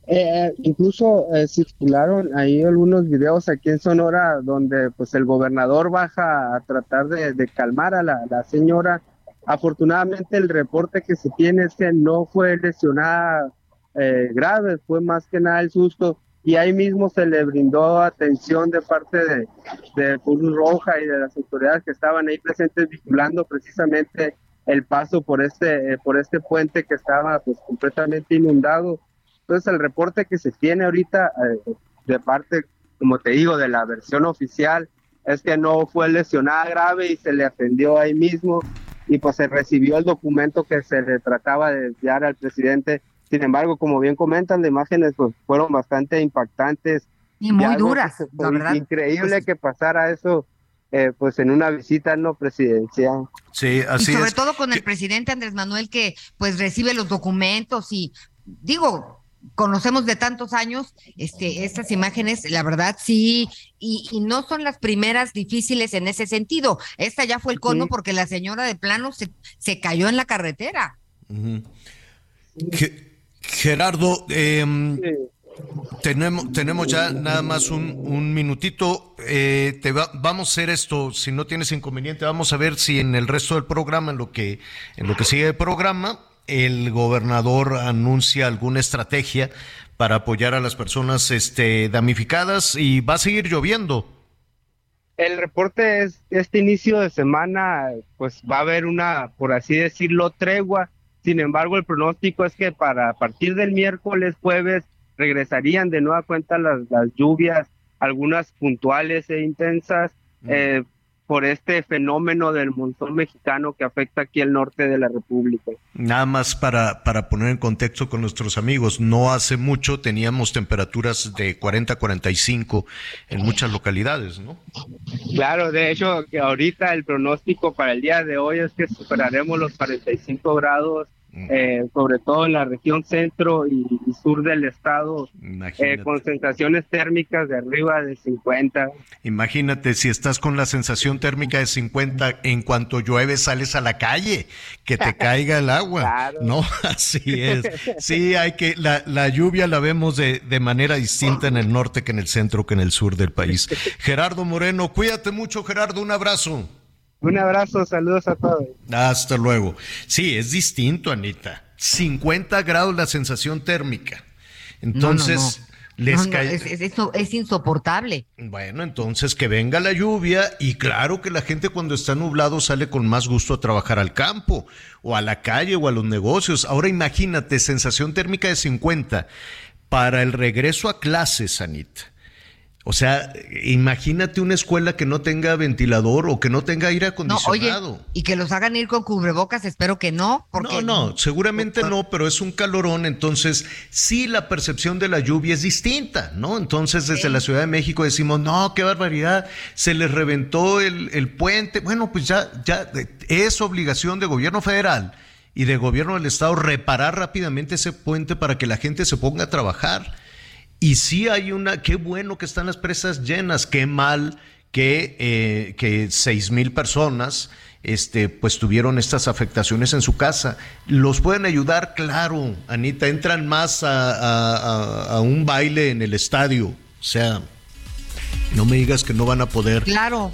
Eh, incluso eh, circularon ahí algunos videos aquí en Sonora donde pues el gobernador baja a tratar de, de calmar a la, la señora Afortunadamente el reporte que se tiene es que no fue lesionada eh, grave, fue más que nada el susto y ahí mismo se le brindó atención de parte de, de Cruz Roja y de las autoridades que estaban ahí presentes vigilando precisamente el paso por este, eh, por este puente que estaba pues completamente inundado. Entonces el reporte que se tiene ahorita eh, de parte, como te digo, de la versión oficial es que no fue lesionada grave y se le atendió ahí mismo y pues se recibió el documento que se le trataba de enviar al presidente. Sin embargo, como bien comentan, las imágenes pues fueron bastante impactantes. Y muy duras, que, la verdad. Increíble pues, que pasara eso eh, pues en una visita no presidencial. Sí, así y sobre es. todo con el presidente Andrés Manuel que pues recibe los documentos y digo, conocemos de tantos años este, estas imágenes, la verdad sí, y, y, no son las primeras difíciles en ese sentido. Esta ya fue el cono porque la señora de plano se, se cayó en la carretera. Uh -huh. Gerardo, eh, tenemos, tenemos ya nada más un, un minutito. Eh, te va, vamos a hacer esto, si no tienes inconveniente, vamos a ver si en el resto del programa, en lo que, en lo que sigue el programa, el gobernador anuncia alguna estrategia para apoyar a las personas este, damnificadas y va a seguir lloviendo. El reporte es este inicio de semana, pues va a haber una, por así decirlo, tregua. Sin embargo, el pronóstico es que para a partir del miércoles, jueves, regresarían de nueva cuenta las, las lluvias, algunas puntuales e intensas. Mm. Eh, por este fenómeno del monzón mexicano que afecta aquí el norte de la República. Nada más para, para poner en contexto con nuestros amigos, no hace mucho teníamos temperaturas de 40 a 45 en muchas localidades, ¿no? Claro, de hecho, que ahorita el pronóstico para el día de hoy es que superaremos los 45 grados eh, sobre todo en la región centro y, y sur del estado, eh, con sensaciones térmicas de arriba de 50. Imagínate si estás con la sensación térmica de 50, en cuanto llueve sales a la calle, que te caiga el agua. Claro. No, así es. Sí, hay que, la, la lluvia la vemos de, de manera distinta en el norte que en el centro que en el sur del país. Gerardo Moreno, cuídate mucho, Gerardo, un abrazo. Un abrazo, saludos a todos. Hasta luego. Sí, es distinto, Anita. 50 grados la sensación térmica. Entonces, no, no, no. Les No, no, es, es- eso es insoportable. Bueno, entonces que venga la lluvia y claro que la gente cuando está nublado sale con más gusto a trabajar al campo o a la calle o a los negocios. Ahora imagínate, sensación térmica de 50 para el regreso a clases, Anita. O sea, imagínate una escuela que no tenga ventilador o que no tenga aire No, oye, acondicionado. y que los hagan ir con cubrebocas, espero que no, porque No, no, seguramente no, pero es un calorón, entonces sí la percepción de la lluvia es distinta, ¿no? Entonces desde la Ciudad de México decimos, no, qué barbaridad, se les reventó el, el puente. Bueno, pues ya, ya es obligación de gobierno federal y de gobierno del estado reparar rápidamente ese puente para que la gente se ponga a trabajar. Y sí hay una, qué bueno que están las presas llenas, qué mal que, eh, que seis mil personas este, pues tuvieron estas afectaciones en su casa. ¿Los pueden ayudar? Claro, Anita, entran más a, a- un baile en el estadio. O sea, no me digas que no van a poder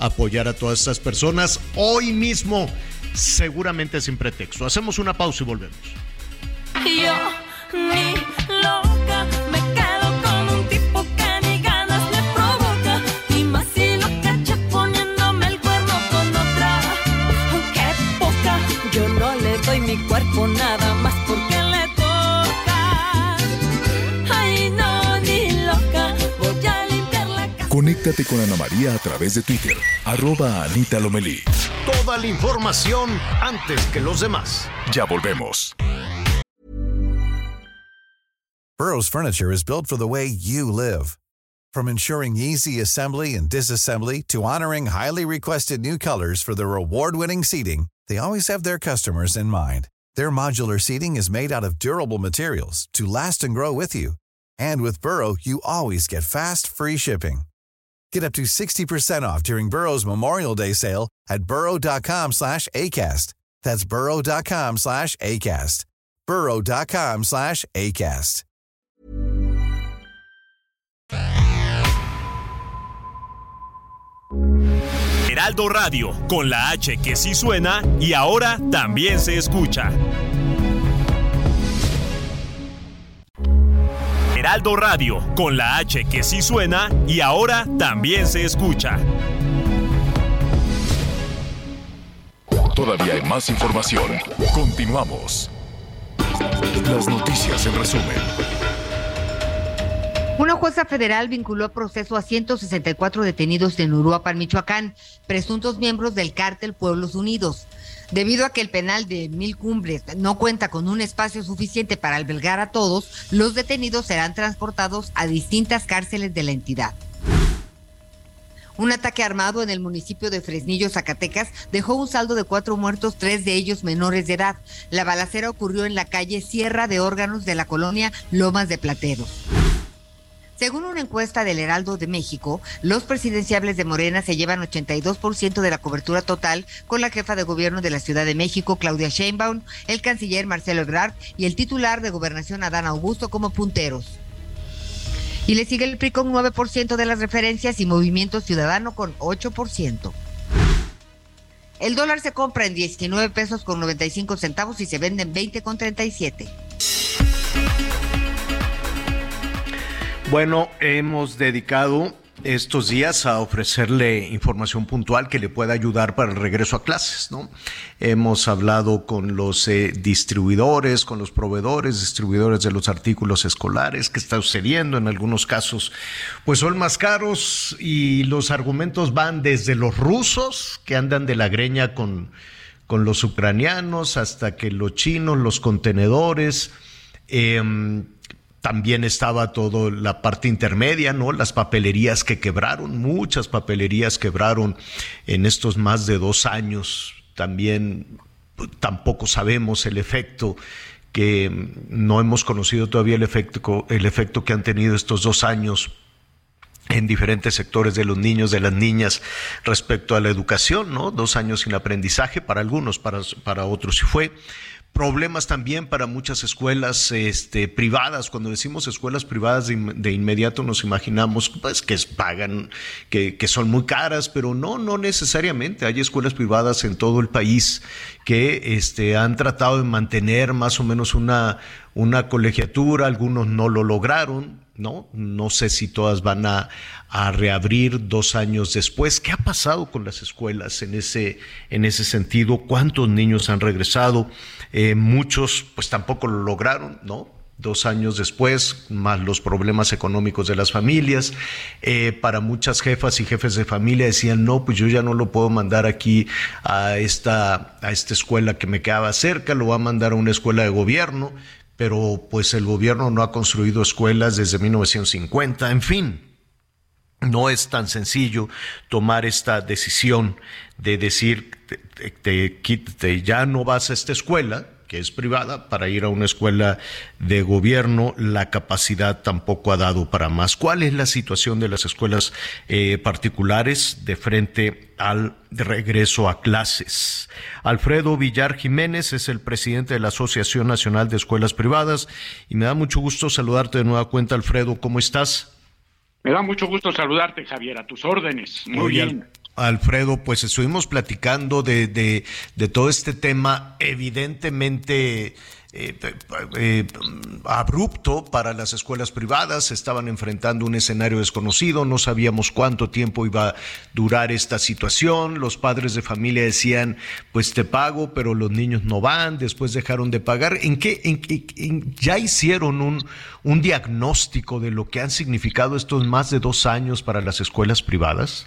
apoyar a todas estas personas hoy mismo, seguramente sin pretexto. Hacemos una pausa y volvemos. Yo ni Conéctate con Ana María a través de Twitter, arroba Anita Lomelí. Toda la información antes que los demás. Ya volvemos. Burrow's furniture is built for the way you live. From ensuring easy assembly and disassembly to honoring highly requested new colors for their award-winning seating, they always have their customers in mind. Their modular seating is made out of durable materials to last and grow with you. And with Burrow, you always get fast, free shipping. Get up to 60% off during Burrow's Memorial Day sale at burrow.com slash ACAST. That's burrow.com slash ACAST. burrow.com slash ACAST. Heraldo Radio, con la H que sí suena y ahora también se escucha. Heraldo Radio, con la H que sí suena y ahora también se escucha. Todavía hay más información. Continuamos. Las noticias en resumen. Una jueza federal vinculó a proceso a 164 detenidos en Uruapan, Michoacán, presuntos miembros del cártel Pueblos Unidos. Debido a que el penal de Mil Cumbres no cuenta con un espacio suficiente para albergar a todos, los detenidos serán transportados a distintas cárceles de la entidad. Un ataque armado en el municipio de Fresnillo, Zacatecas, dejó un saldo de cuatro muertos, tres de ellos menores de edad. La balacera ocurrió en la calle Sierra de Órganos de la colonia Lomas de Plateros. Según una encuesta del Heraldo de México, los presidenciables de Morena se llevan 82% de la cobertura total con la jefa de gobierno de la Ciudad de México, Claudia Sheinbaum, el canciller Marcelo Ebrard y el titular de gobernación Adán Augusto como punteros. Y le sigue el PRI con 9% de las referencias y Movimiento Ciudadano con 8%. El dólar se compra en 19 pesos con 95 centavos y se vende en 20 con 37. Bueno, hemos dedicado estos días a ofrecerle información puntual que le pueda ayudar para el regreso a clases, ¿no? Hemos hablado con los eh, distribuidores, con los proveedores, distribuidores de los artículos escolares, que está sucediendo en algunos casos, pues son más caros y los argumentos van desde los rusos que andan de la greña con, con los ucranianos hasta que los chinos, los contenedores, em, también estaba toda la parte intermedia, ¿no? Las papelerías que quebraron, muchas papelerías quebraron en estos más de dos años. También pues, tampoco sabemos el efecto que mm, no hemos conocido todavía el efecto, el efecto que han tenido estos dos años en diferentes sectores de los niños, de las niñas, respecto a la educación, ¿no? Dos años sin aprendizaje para algunos, para, para otros sí fue problemas también para muchas escuelas este, privadas. Cuando decimos escuelas privadas, de, in- de inmediato nos imaginamos pues, que pagan, que, que son muy caras, pero no, no necesariamente. Hay escuelas privadas en todo el país que este, han tratado de mantener más o menos una, una colegiatura, algunos no lo lograron. ¿No? No sé si todas van a, reabrir dos años después. ¿Qué ha pasado con las escuelas en ese, en ese sentido? ¿Cuántos niños han regresado? Eh, muchos, pues tampoco lo lograron, ¿no? Dos años después, más los problemas económicos de las familias. Eh, para muchas jefas y jefes de familia decían, no, pues yo ya no lo puedo mandar aquí a esta, a esta escuela que me quedaba cerca, lo voy a mandar a una escuela de gobierno pero pues el gobierno no ha construido escuelas desde 1950, en fin. No es tan sencillo tomar esta decisión de decir, te, ya no vas a esta escuela, que es privada, para ir a una escuela de gobierno, la capacidad tampoco ha dado para más. ¿Cuál es la situación de las escuelas eh, particulares de frente al regreso a clases? Alfredo Villar Jiménez es el presidente de la Asociación Nacional de Escuelas Privadas y me da mucho gusto saludarte de nueva cuenta, Alfredo. ¿Cómo estás? Me da mucho gusto saludarte, Javier, a tus órdenes. Muy bien. Alfredo, pues estuvimos platicando de, de, de todo este tema evidentemente eh, eh, abrupto para las escuelas privadas, estaban enfrentando un escenario desconocido, no sabíamos cuánto tiempo iba a durar esta situación, los padres de familia decían, pues te pago, pero los niños no van, después dejaron de pagar. ¿En qué, en, ya hicieron un, un diagnóstico de lo que han significado estos más de dos años para las escuelas privadas?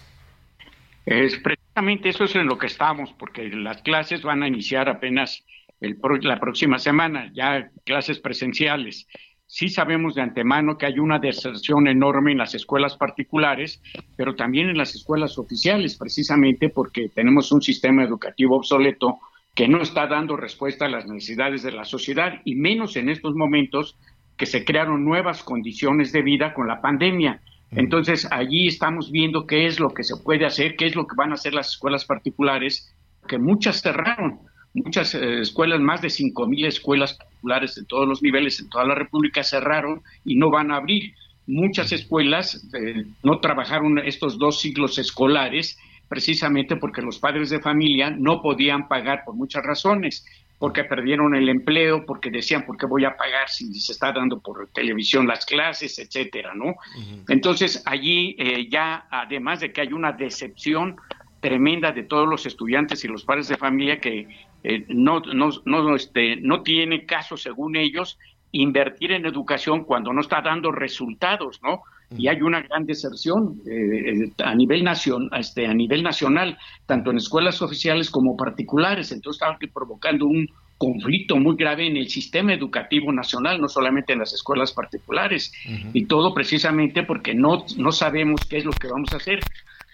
Es precisamente eso es en lo que estamos, porque las clases van a iniciar apenas el, la próxima semana, ya clases presenciales. Sí sabemos de antemano que hay una deserción enorme en las escuelas particulares, pero también en las escuelas oficiales, precisamente porque tenemos un sistema educativo obsoleto que no está dando respuesta a las necesidades de la sociedad y menos en estos momentos que se crearon nuevas condiciones de vida con la pandemia. Entonces, allí estamos viendo qué es lo que se puede hacer, qué es lo que van a hacer las escuelas particulares, que muchas cerraron, muchas eh, escuelas, más de 5.000 escuelas particulares de todos los niveles en toda la República cerraron y no van a abrir. Muchas escuelas eh, no trabajaron estos dos siglos escolares precisamente porque los padres de familia no podían pagar por muchas razones porque perdieron el empleo, porque decían, ¿por qué voy a pagar si se está dando por televisión las clases, etcétera, ¿no? Entonces, allí eh, ya, además de que hay una decepción tremenda de todos los estudiantes y los padres de familia que eh, no, no, no, este, no tiene caso, según ellos, invertir en educación cuando no está dando resultados, ¿no? Y hay una gran deserción eh, a nivel nacional, este, a nivel nacional, tanto en escuelas oficiales como particulares. Entonces está provocando un conflicto muy grave en el sistema educativo nacional, no solamente en las escuelas particulares, y todo precisamente porque no, no sabemos qué es lo que vamos a hacer.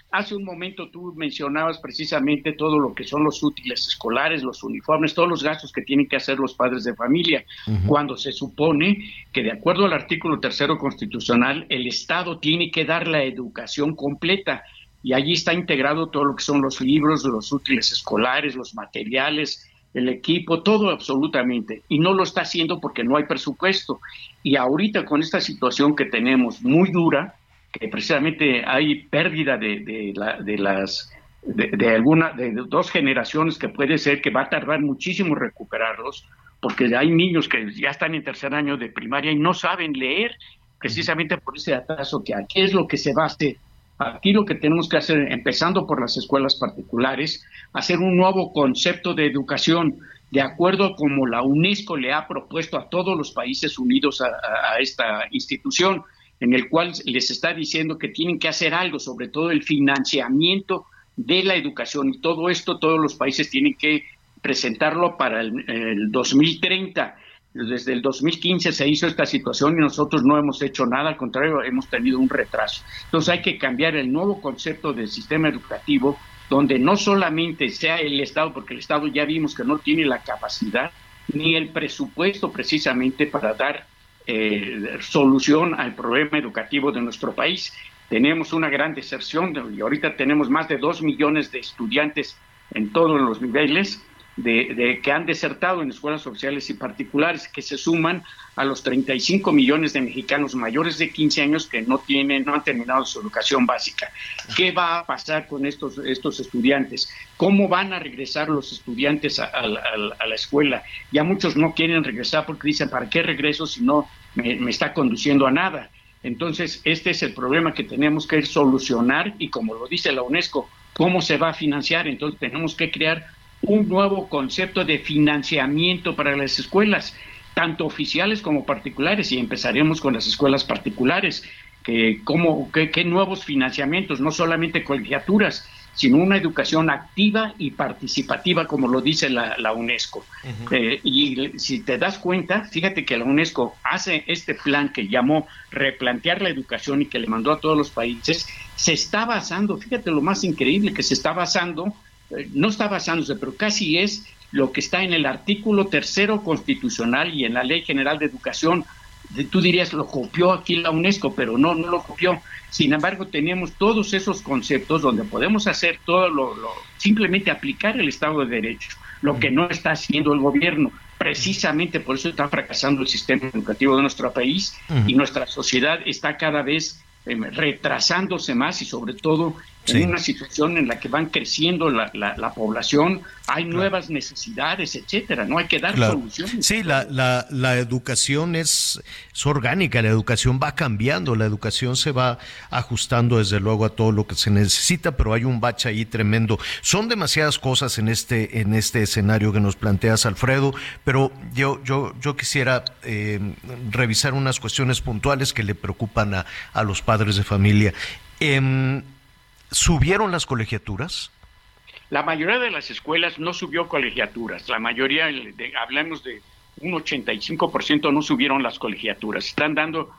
Hace un momento tú mencionabas precisamente todo lo que son los útiles escolares, los uniformes, todos los gastos que tienen que hacer los padres de familia, cuando se supone que de acuerdo al artículo tercero constitucional, el Estado tiene que dar la educación completa y allí está integrado todo lo que son los libros, los útiles escolares, los materiales, el equipo, todo absolutamente. Y no lo está haciendo porque no hay presupuesto. Y ahorita con esta situación que tenemos muy dura, precisamente hay pérdida de, de, la, de las de, alguna de dos generaciones que puede ser que va a tardar muchísimo recuperarlos porque hay niños que ya están en tercer año de primaria y no saben leer precisamente por ese atraso que hay. ¿Qué es lo que se va a hacer? Aquí lo que tenemos que hacer, empezando por las escuelas particulares, hacer un nuevo concepto de educación, de acuerdo como la UNESCO le ha propuesto a todos los países unidos a esta institución en el cual les está diciendo que tienen que hacer algo, sobre todo el financiamiento de la educación. Y todo esto, todos los países tienen que presentarlo para el, 2030. Desde el 2015 se hizo esta situación y nosotros no hemos hecho nada, al contrario, hemos tenido un retraso. Entonces hay que cambiar el nuevo concepto del sistema educativo, donde no solamente sea el Estado, porque el Estado ya vimos que no tiene la capacidad ni el presupuesto precisamente para dar eh, solución al problema educativo de nuestro país. Tenemos una gran deserción y ahorita tenemos más de dos millones de estudiantes en todos los niveles de, que han desertado en escuelas oficiales y particulares, que se suman a los 35 millones de mexicanos mayores de 15 años que no tienen, no han terminado su educación básica. ¿Qué va a pasar con estos, estos estudiantes? ¿Cómo van a regresar los estudiantes a, la escuela? Ya muchos no quieren regresar porque dicen, ¿para qué regreso si no me, está conduciendo a nada? Entonces, este es el problema que tenemos que solucionar y como lo dice la UNESCO, ¿cómo se va a financiar? Entonces, tenemos que crear un nuevo concepto de financiamiento para las escuelas, tanto oficiales como particulares, y empezaremos con las escuelas particulares, que, cómo, qué nuevos financiamientos, no solamente colegiaturas, sino una educación activa y participativa, como lo dice la, UNESCO. Eh, y si te das cuenta, fíjate que la UNESCO hace este plan que llamó replantear la educación y que le mandó a todos los países, se está basando, fíjate lo más increíble que se está basando, eh, no está basándose, pero casi es lo que está en el artículo tercero constitucional y en la Ley General de Educación. Tú dirías, lo copió aquí la UNESCO, pero no, no lo copió sin embargo, tenemos todos esos conceptos donde podemos hacer todo lo, simplemente aplicar el Estado de Derecho, lo que no está haciendo el gobierno. Precisamente por eso está fracasando el sistema educativo de nuestro país y nuestra sociedad está cada vez em, retrasándose más y sobre todo en una situación en la que van creciendo la, la, población, hay nuevas necesidades, etcétera, no hay que dar soluciones. Sí, la, la, la educación es, es, orgánica, la educación va cambiando, la educación se va ajustando desde luego a todo lo que se necesita, pero hay un bache ahí tremendo. Son demasiadas cosas en este, en este escenario que nos planteas, Alfredo, pero yo, yo, yo quisiera eh, revisar unas cuestiones puntuales que le preocupan a, a los padres de familia. Eh, ¿Subieron las colegiaturas? La mayoría de las escuelas no subió colegiaturas. La mayoría, hablamos de un 85% no subieron las colegiaturas. Están dando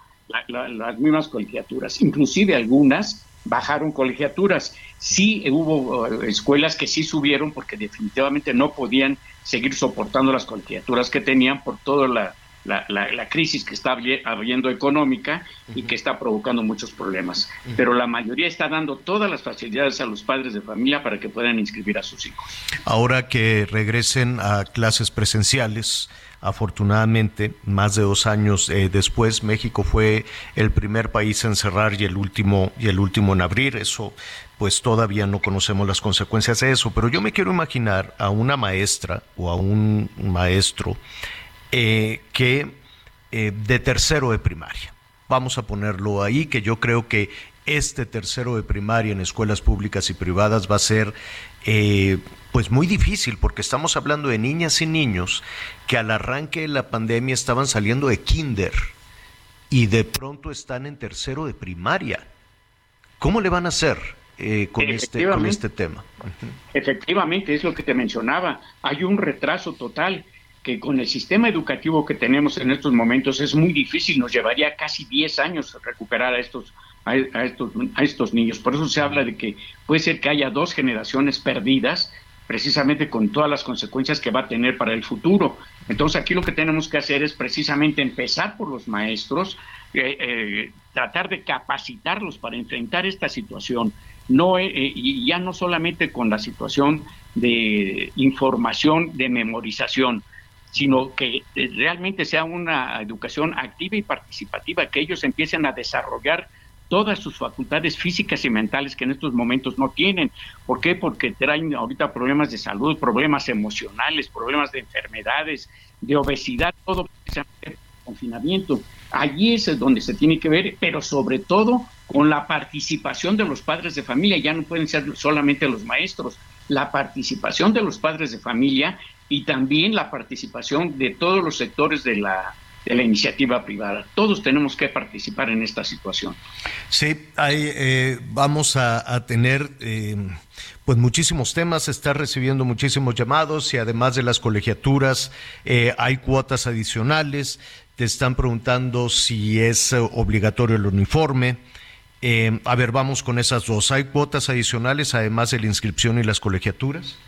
las mismas colegiaturas. Inclusive algunas bajaron colegiaturas. Sí hubo uh, escuelas que sí subieron porque definitivamente no podían seguir soportando las colegiaturas que tenían por toda la la, crisis que está habiendo económica y que está provocando muchos problemas. Pero la mayoría está dando todas las facilidades a los padres de familia para que puedan inscribir a sus hijos. Ahora que regresen a clases presenciales, afortunadamente, más de dos años eh, después, México fue el primer país en cerrar y el último y el último en abrir. Eso, pues todavía no conocemos las consecuencias de eso. Pero yo me quiero imaginar a una maestra o a un maestro eh, que eh, de tercero de primaria. Vamos a ponerlo ahí, que yo creo que este tercero de primaria en escuelas públicas y privadas va a ser eh, pues muy difícil porque estamos hablando de niñas y niños que al arranque de la pandemia estaban saliendo de kinder y de pronto están en tercero de primaria. ¿Cómo le van a hacer con, este, con este tema? Efectivamente, es lo que te mencionaba. Hay un retraso total que con el sistema educativo que tenemos en estos momentos es muy difícil, nos llevaría casi 10 años recuperar a estos, a, estos, a estos niños. Por eso se habla de que puede ser que haya dos generaciones perdidas, precisamente con todas las consecuencias que va a tener para el futuro. Entonces aquí lo que tenemos que hacer es precisamente empezar por los maestros, eh, eh, tratar de capacitarlos para enfrentar esta situación, no eh, y ya no solamente con la situación de información, de memorización, sino que eh, realmente sea una educación activa y participativa, que ellos empiecen a desarrollar todas sus facultades físicas y mentales que en estos momentos no tienen. ¿Por qué? Porque traen ahorita problemas de salud, problemas emocionales, problemas de enfermedades, de obesidad, todo confinamiento. Allí es donde se tiene que ver, pero sobre todo con la participación de los padres de familia, ya no pueden ser solamente los maestros, la participación de los padres de familia y también la participación de todos los sectores de la, de la iniciativa privada. Todos tenemos que participar en esta situación. Sí, hay, eh, vamos a, tener eh, pues muchísimos temas, está recibiendo muchísimos llamados y además de las colegiaturas eh, hay cuotas adicionales. Te están preguntando si es obligatorio el uniforme. a ver, vamos con esas dos. ¿Hay cuotas adicionales además de la inscripción y las colegiaturas?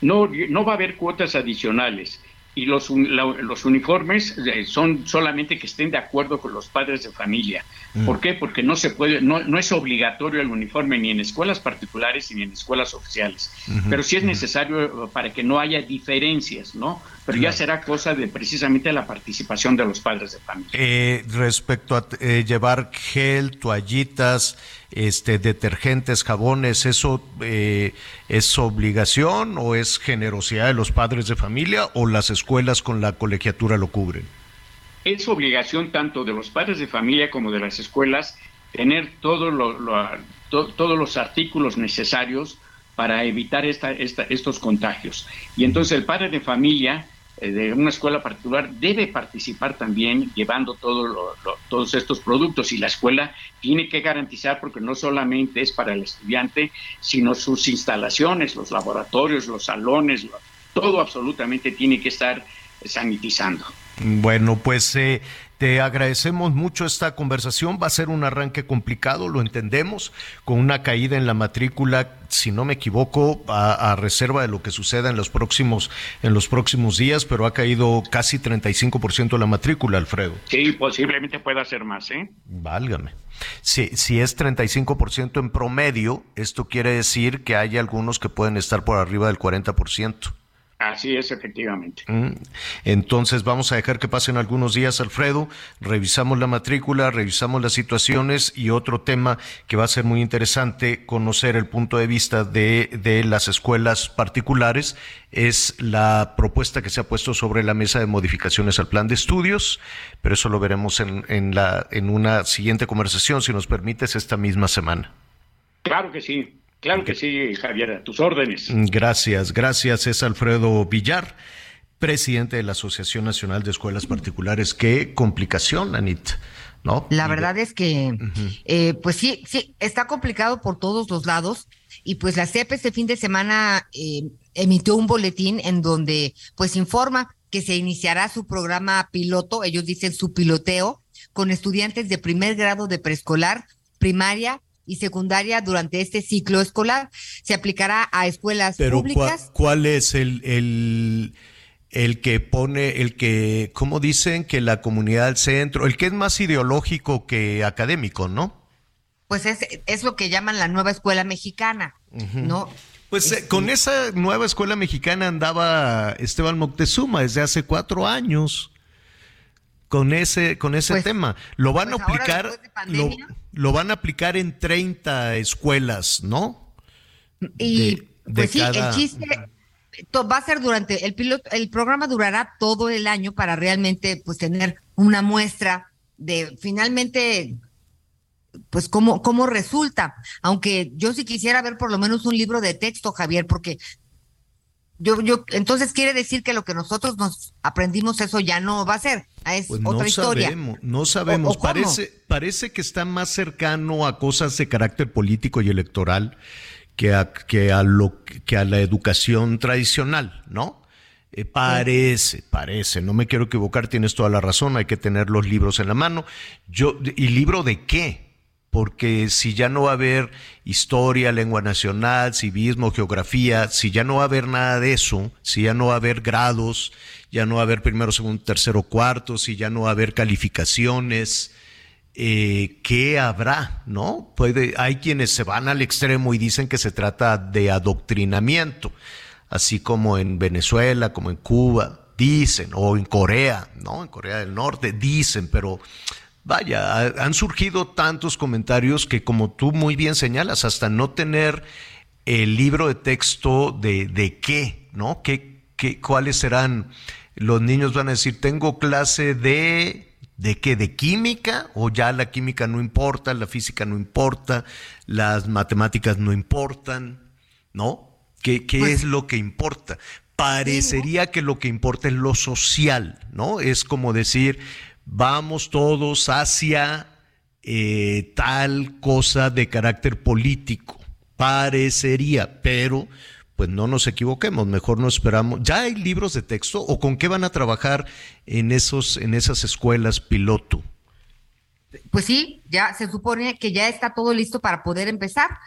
No, no va a haber cuotas adicionales y los, los uniformes eh, son solamente que estén de acuerdo con los padres de familia. Mm. ¿Por qué? Porque no se puede, no, no es obligatorio el uniforme ni en escuelas particulares ni en escuelas oficiales. Pero sí es necesario eh, para que no haya diferencias, ¿no? Pero ya será cosa de precisamente la participación de los padres de familia. Eh, respecto a llevar gel, toallitas, este, detergentes, jabones, ¿eso eh, es obligación o es generosidad de los padres de familia o las escuelas con la colegiatura lo cubren? Es obligación tanto de los padres de familia como de las escuelas tener todo todos los artículos necesarios para evitar esta, estos contagios. Y entonces el padre de familia eh, de una escuela particular debe participar también llevando todo todos estos productos y la escuela tiene que garantizar porque no solamente es para el estudiante, sino sus instalaciones, los laboratorios, los salones, todo absolutamente tiene que estar sanitizando. Bueno, pues eh, te agradecemos mucho esta conversación. Va a ser un arranque complicado, lo entendemos, con una caída en la matrícula, si no me equivoco, a, reserva de lo que suceda en los próximos en los próximos días, pero ha caído casi 35% la matrícula, Alfredo. Sí, posiblemente pueda ser más, ¿eh? Válgame. Si, si es 35% en promedio, esto quiere decir que hay algunos que pueden estar por arriba del 40%. Así es, efectivamente. Mm. Entonces vamos a dejar que pasen algunos días, Alfredo. Revisamos la matrícula, revisamos las situaciones y otro tema que va a ser muy interesante conocer el punto de vista de, de las escuelas particulares es la propuesta que se ha puesto sobre la mesa de modificaciones al plan de estudios, pero eso lo veremos en, en, la, en una siguiente conversación, si nos permites, esta misma semana. Claro que sí. Claro que sí, Javier, a tus órdenes. Gracias, gracias. Es Alfredo Villar, presidente de la Asociación Nacional de Escuelas Particulares. Qué complicación, Anit. ¿No? La verdad es que, eh, pues sí, sí, está complicado por todos los lados. Y pues la CEP este fin de semana eh, emitió un boletín en donde pues informa que se iniciará su programa piloto, ellos dicen su piloteo, con estudiantes de primer grado de preescolar, primaria y secundaria durante este ciclo escolar. Se aplicará a escuelas públicas. ¿Cuál es el, el, el que pone, el que, ¿cómo dicen? Que la comunidad al centro, el que es más ideológico que académico, ¿no? Pues es, es lo que llaman la nueva escuela mexicana, ¿no? Pues eh, con esa nueva escuela mexicana andaba Esteban Moctezuma desde hace cuatro años con ese, con ese pues, tema. Lo van a pues aplicar, lo, van a aplicar en 30 escuelas, ¿no? Y pues sí, el chiste va a ser durante el piloto, el programa durará todo el año para realmente pues tener una muestra de finalmente pues cómo, cómo resulta. Aunque yo sí quisiera ver por lo menos un libro de texto, Javier, porque yo, yo, entonces quiere decir que lo que nosotros nos aprendimos eso ya no va a ser, es pues otra no historia. Sabemos, no sabemos, parece, parece que está más cercano a cosas de carácter político y electoral que a, que a lo que a la educación tradicional, ¿no? Eh, parece, parece, no me quiero equivocar, tienes toda la razón, hay que tener los libros en la mano. Yo, ¿y libro de qué? Porque si ya no va a haber historia, lengua nacional, civismo, geografía, si ya no va a haber nada de eso, si ya no va a haber grados, ya no va a haber primero, segundo, tercero, cuarto, si ya no va a haber calificaciones, eh, ¿qué habrá? ¿No? Puede, hay quienes se van al extremo y dicen que se trata de adoctrinamiento, así como en Venezuela, como en Cuba, dicen, o en Corea, ¿no? En Corea del Norte, dicen, pero vaya, han surgido tantos comentarios que como tú muy bien señalas, hasta no tener el libro de texto de, de qué, ¿no? ¿Qué, qué, ¿Cuáles serán? Los niños van a decir, tengo clase de... ¿De qué? ¿De química? ¿O ya la química no importa, la física no importa, las matemáticas no importan? ¿No? ¿Qué, qué pues es lo que importa? Parecería que lo que importa es lo social, ¿no? Es como decir, vamos todos hacia eh, tal cosa de carácter político. Parecería, pero pues no nos equivoquemos, mejor no esperamos. ¿Ya hay libros de texto o con qué van a trabajar en esos en esas escuelas piloto? Pues sí, ya se supone que ya está todo listo para poder empezar.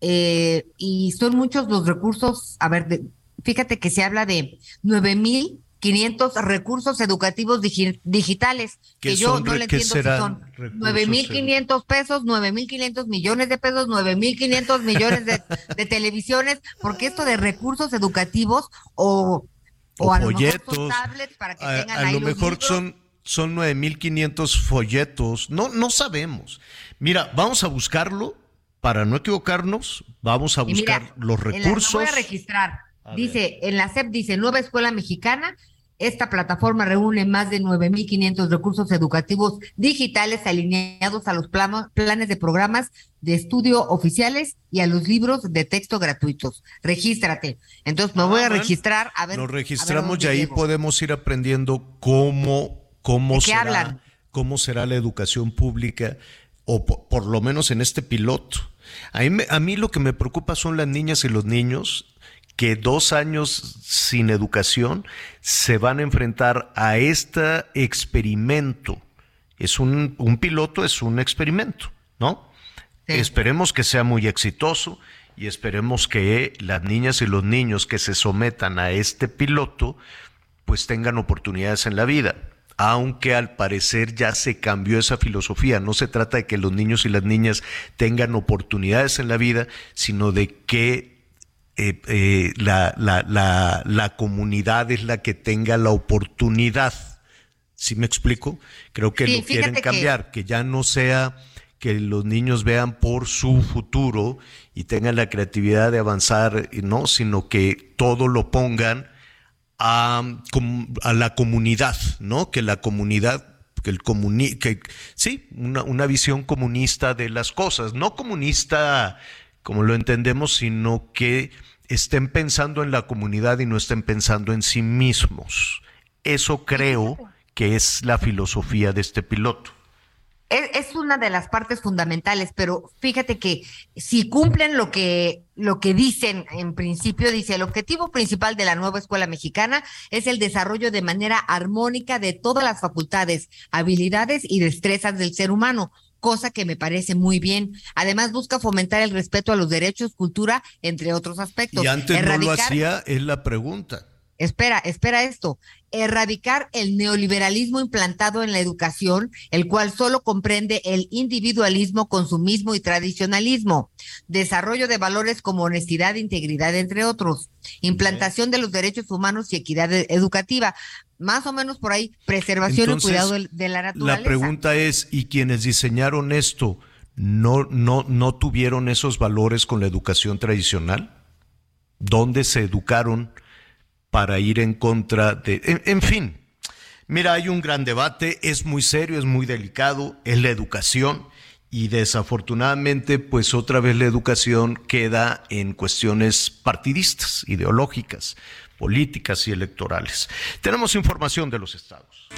Eh, y son muchos los recursos, a ver, fíjate que se habla de nueve mil 500 recursos educativos digitales, que yo no le entiendo si son 9.500 pesos, 9.500 millones de pesos, 9.500 millones de, de televisiones, porque esto de recursos educativos o, o, a folletos, lo mejor son tablets para que tengan a lo mejor son son 9.500 folletos, no, no sabemos. Mira, vamos a buscarlo para no equivocarnos, vamos a buscar los recursos. voy a registrar. dice, en la SEP dice Nueva Escuela Mexicana Esta plataforma reúne más de 9.500 recursos educativos digitales alineados a los planes de programas de estudio oficiales y a los libros de texto gratuitos. Regístrate. Entonces me voy a Ah, registrar a ver. Nos ver registramos y ahí llego. podemos ir aprendiendo cómo, cómo ¿De qué será, hablan? cómo será la educación pública, o po- por, lo menos en este piloto. A mí, a mí lo que me preocupa son las niñas y los niños que dos años sin educación se van a enfrentar a este experimento. Es un, un piloto, es un experimento, ¿no? Esperemos que sea muy exitoso y esperemos que las niñas y los niños que se sometan a este piloto pues tengan oportunidades en la vida. Aunque al parecer ya se cambió esa filosofía, no se trata de que los niños y las niñas tengan oportunidades en la vida, sino de que eh, eh, la, la- la- la comunidad es la que tenga la oportunidad. ¿Sí me explico? Creo que Sí, lo quieren que- cambiar, que... ya no sea que los niños vean por su futuro y tengan la creatividad de avanzar, no, sino que todo lo pongan a, a la comunidad, ¿no? Que la comunidad que el comuni que sí, una, una visión comunista de las cosas, no comunista como lo entendemos, sino que estén pensando en la comunidad y no estén pensando en sí mismos. Eso creo que es la filosofía de este piloto. Es, una de las partes fundamentales, pero fíjate que si cumplen lo que, lo que dicen en principio, dice, el objetivo principal de la nueva escuela mexicana es el desarrollo de manera armónica de todas las facultades, habilidades y destrezas del ser humano cosa que me parece muy bien. Además, busca fomentar el respeto a los derechos, cultura, entre otros aspectos. Y antes no lo hacía, es la pregunta. Espera, espera esto. Erradicar el neoliberalismo implantado en la educación, el cual solo comprende el individualismo, consumismo y tradicionalismo. Desarrollo de valores como honestidad, integridad, entre otros. Implantación de los derechos humanos y equidad e- educativa. Más o menos por ahí, preservación Entonces, y cuidado de la naturaleza. La pregunta es, ¿y quienes diseñaron esto no, no, no tuvieron esos valores con la educación tradicional? ¿Dónde se educaron para ir en contra de... En, en fin, mira, hay un gran debate, es muy serio, es muy delicado, es la educación y desafortunadamente, pues otra vez la educación queda en cuestiones partidistas, ideológicas, políticas y electorales. Tenemos información de los estados.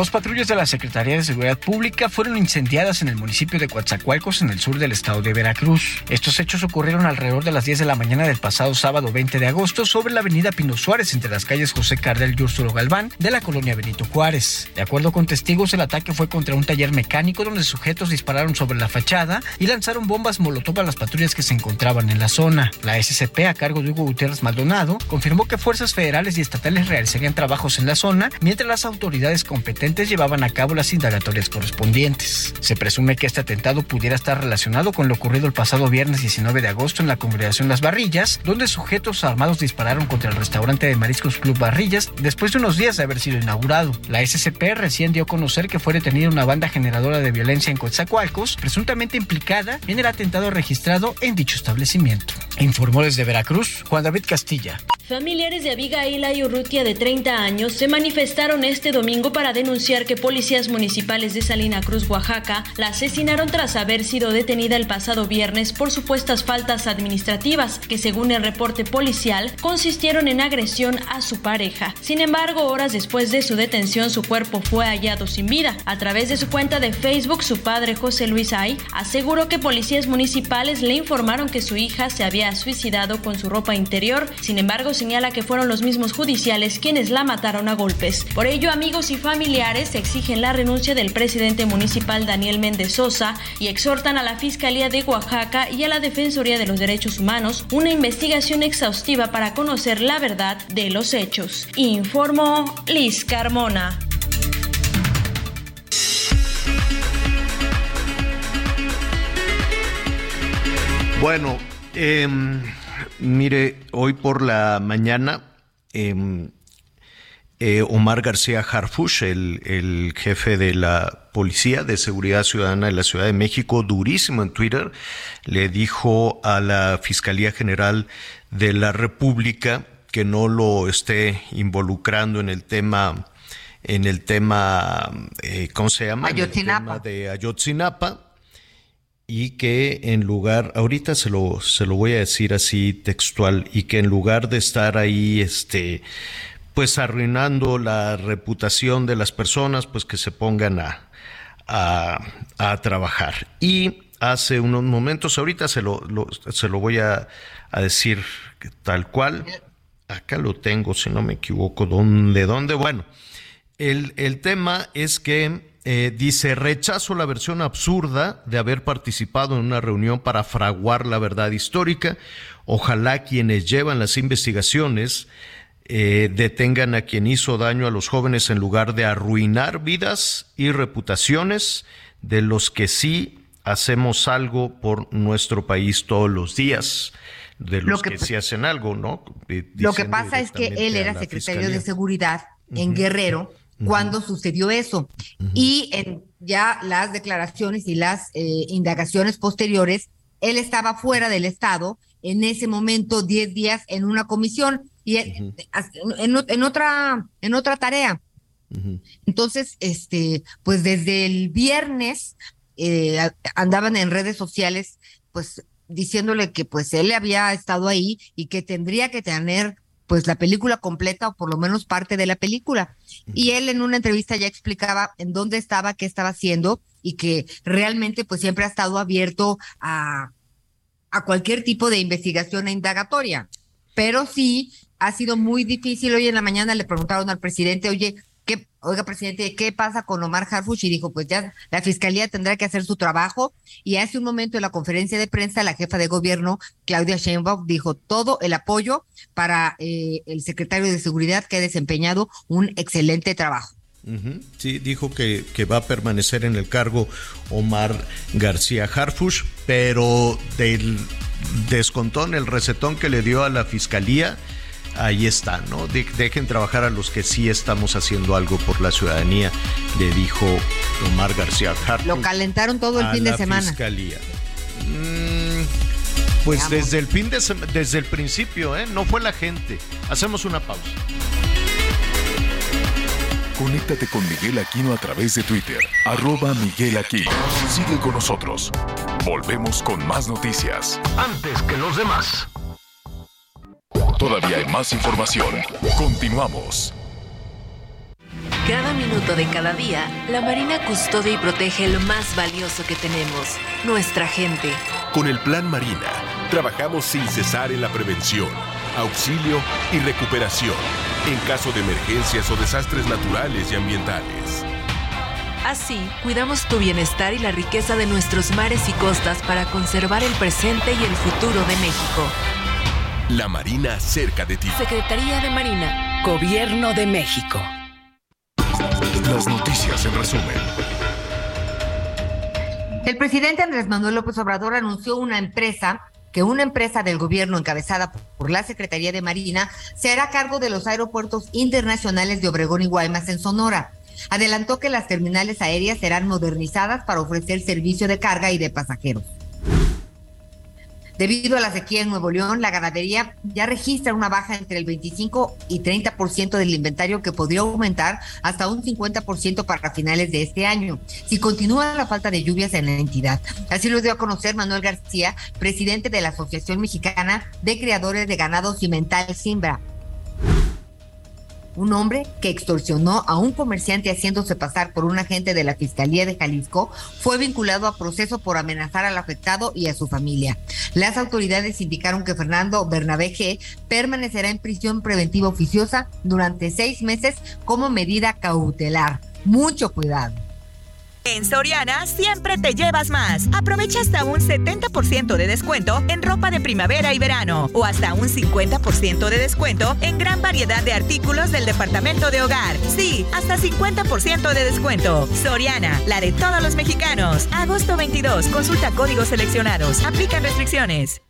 Dos patrullas de la Secretaría de Seguridad Pública fueron incendiadas en el municipio de Coatzacoalcos, en el sur del estado de Veracruz. Estos hechos ocurrieron alrededor de las 10 de la mañana del pasado sábado 20 de agosto sobre la avenida Pino Suárez, entre las calles José Cardel y Úrsulo Galván, de la colonia Benito Juárez. De acuerdo con testigos, el ataque fue contra un taller mecánico donde sujetos dispararon sobre la fachada y lanzaron bombas molotov a las patrullas que se encontraban en la zona. La SCP, a cargo de Hugo Gutiérrez Maldonado, confirmó que fuerzas federales y estatales realizarían trabajos en la zona, mientras las autoridades competentes llevaban a cabo las indagatorias correspondientes. Se presume que este atentado pudiera estar relacionado con lo ocurrido el pasado viernes 19 de agosto en la congregación Las Barrillas, donde sujetos armados dispararon contra el restaurante de Mariscos Club Barrillas después de unos días de haber sido inaugurado. La SCP recién dio a conocer que fue detenida una banda generadora de violencia en Coatzacoalcos, presuntamente implicada en el atentado registrado en dicho establecimiento. Informó desde Veracruz Juan David Castilla. Familiares de Abigail y Urrutia de 30 años se manifestaron este domingo para denunciar que policías municipales de Salina Cruz, Oaxaca, la asesinaron tras haber sido detenida el pasado viernes por supuestas faltas administrativas que según el reporte policial consistieron en agresión a su pareja. Sin embargo, horas después de su detención su cuerpo fue hallado sin vida. A través de su cuenta de Facebook, su padre José Luis Ay aseguró que policías municipales le informaron que su hija se había suicidado con su ropa interior. Sin embargo, señala que fueron los mismos judiciales quienes la mataron a golpes. Por ello, amigos y familiares exigen la renuncia del presidente municipal Daniel Méndez Sosa y exhortan a la Fiscalía de Oaxaca y a la Defensoría de los Derechos Humanos una investigación exhaustiva para conocer la verdad de los hechos. Informó Liz Carmona. Bueno, em, mire, hoy por la mañana, em, eh, Omar García Harfush, el, el jefe de la Policía de Seguridad Ciudadana de la Ciudad de México, durísimo en Twitter, le dijo a la Fiscalía General de la República que no lo esté involucrando en el tema, en el tema, eh, ¿cómo se llama? Ayotzinapa. de Ayotzinapa y que en lugar, ahorita se lo, se lo voy a decir así textual, y que en lugar de estar ahí, este, pues arruinando la reputación de las personas, pues que se pongan a, a, trabajar. Y hace unos momentos, ahorita se lo, se lo voy a, a, decir tal cual, acá lo tengo, si no me equivoco, ¿dónde? ¿Dónde? Bueno, el, el tema es que eh, dice, rechazo la versión absurda de haber participado en una reunión para fraguar la verdad histórica. Ojalá quienes llevan las investigaciones eh, detengan a quien hizo daño a los jóvenes en lugar de arruinar vidas y reputaciones de los que sí hacemos algo por nuestro país todos los días de los que, sí hacen algo, ¿no? Lo que pasa es que él era secretario de Seguridad en Guerrero cuando sucedió eso. Y en ya las declaraciones y las eh, indagaciones posteriores, él estaba fuera del Estado en ese momento 10 días en una comisión y en, en, otra en otra tarea. Entonces, este, pues desde el viernes eh, andaban en redes sociales, pues diciéndole que pues él había estado ahí y que tendría que tener pues la película completa o por lo menos parte de la película. Y él en una entrevista ya explicaba en dónde estaba, qué estaba haciendo y que realmente pues siempre ha estado abierto a, a cualquier tipo de investigación e indagatoria. Pero sí ha sido muy difícil. Hoy en la mañana le preguntaron al presidente, oye, oiga, presidente, ¿qué pasa con Omar Harfuch? Y dijo, pues ya la fiscalía tendrá que hacer su trabajo. Y hace un momento en la conferencia de prensa, la jefa de gobierno, Claudia Sheinbaum, dijo todo el apoyo para eh, el secretario de Seguridad que ha desempeñado un excelente trabajo. Sí, dijo que, que, va a permanecer en el cargo Omar García Harfuch, pero del descontón, el recetón que le dio a la fiscalía, ahí está, ¿no? dejen trabajar a los que sí estamos haciendo algo por la ciudadanía, le dijo Omar García Harfuch. Lo calentaron todo el fin de semana. Fiscalía. Mm, pues desde el fin de desde el principio, ¿eh? No fue la gente. Hacemos una pausa. Conéctate con Miguel Aquino a través de Twitter, arroba Miguel Aquino. Sigue con nosotros. Volvemos con más noticias. Antes que los demás. Todavía hay más información. Continuamos. Cada minuto de cada día, la Marina custodia y protege lo más valioso que tenemos, nuestra gente. Con el Plan Marina, trabajamos sin cesar en la prevención, auxilio y recuperación en caso de emergencias o desastres naturales y ambientales. Así, cuidamos tu bienestar y la riqueza de nuestros mares y costas para conservar el presente y el futuro de México. La Marina cerca de ti. Secretaría de Marina. Gobierno de México. Las noticias en resumen. El presidente Andrés Manuel López Obrador anunció una empresa que una empresa del gobierno encabezada por la Secretaría de Marina se hará cargo de los aeropuertos internacionales de Obregón y Guaymas en Sonora. Adelantó que las terminales aéreas serán modernizadas para ofrecer servicio de carga y de pasajeros. Debido a la sequía en Nuevo León, la ganadería ya registra una baja entre el 25 y 30% del inventario que podría aumentar hasta un 50% para finales de este año, si continúa la falta de lluvias en la entidad. Así lo dio a conocer Manuel García, presidente de la Asociación Mexicana de Creadores de Ganado Cimental Simbra un hombre que extorsionó a un comerciante haciéndose pasar por un agente de la Fiscalía de Jalisco, fue vinculado a proceso por amenazar al afectado y a su familia. Las autoridades indicaron que Fernando Bernabé G permanecerá en prisión preventiva oficiosa durante seis meses como medida cautelar. Mucho cuidado. En Soriana siempre te llevas más. Aprovecha hasta un 70% de descuento en ropa de primavera y verano o hasta un 50% de descuento en gran variedad de artículos del departamento de hogar. Sí, hasta 50% de descuento. Soriana, la de todos los mexicanos. Agosto 22, consulta códigos seleccionados. Aplican restricciones.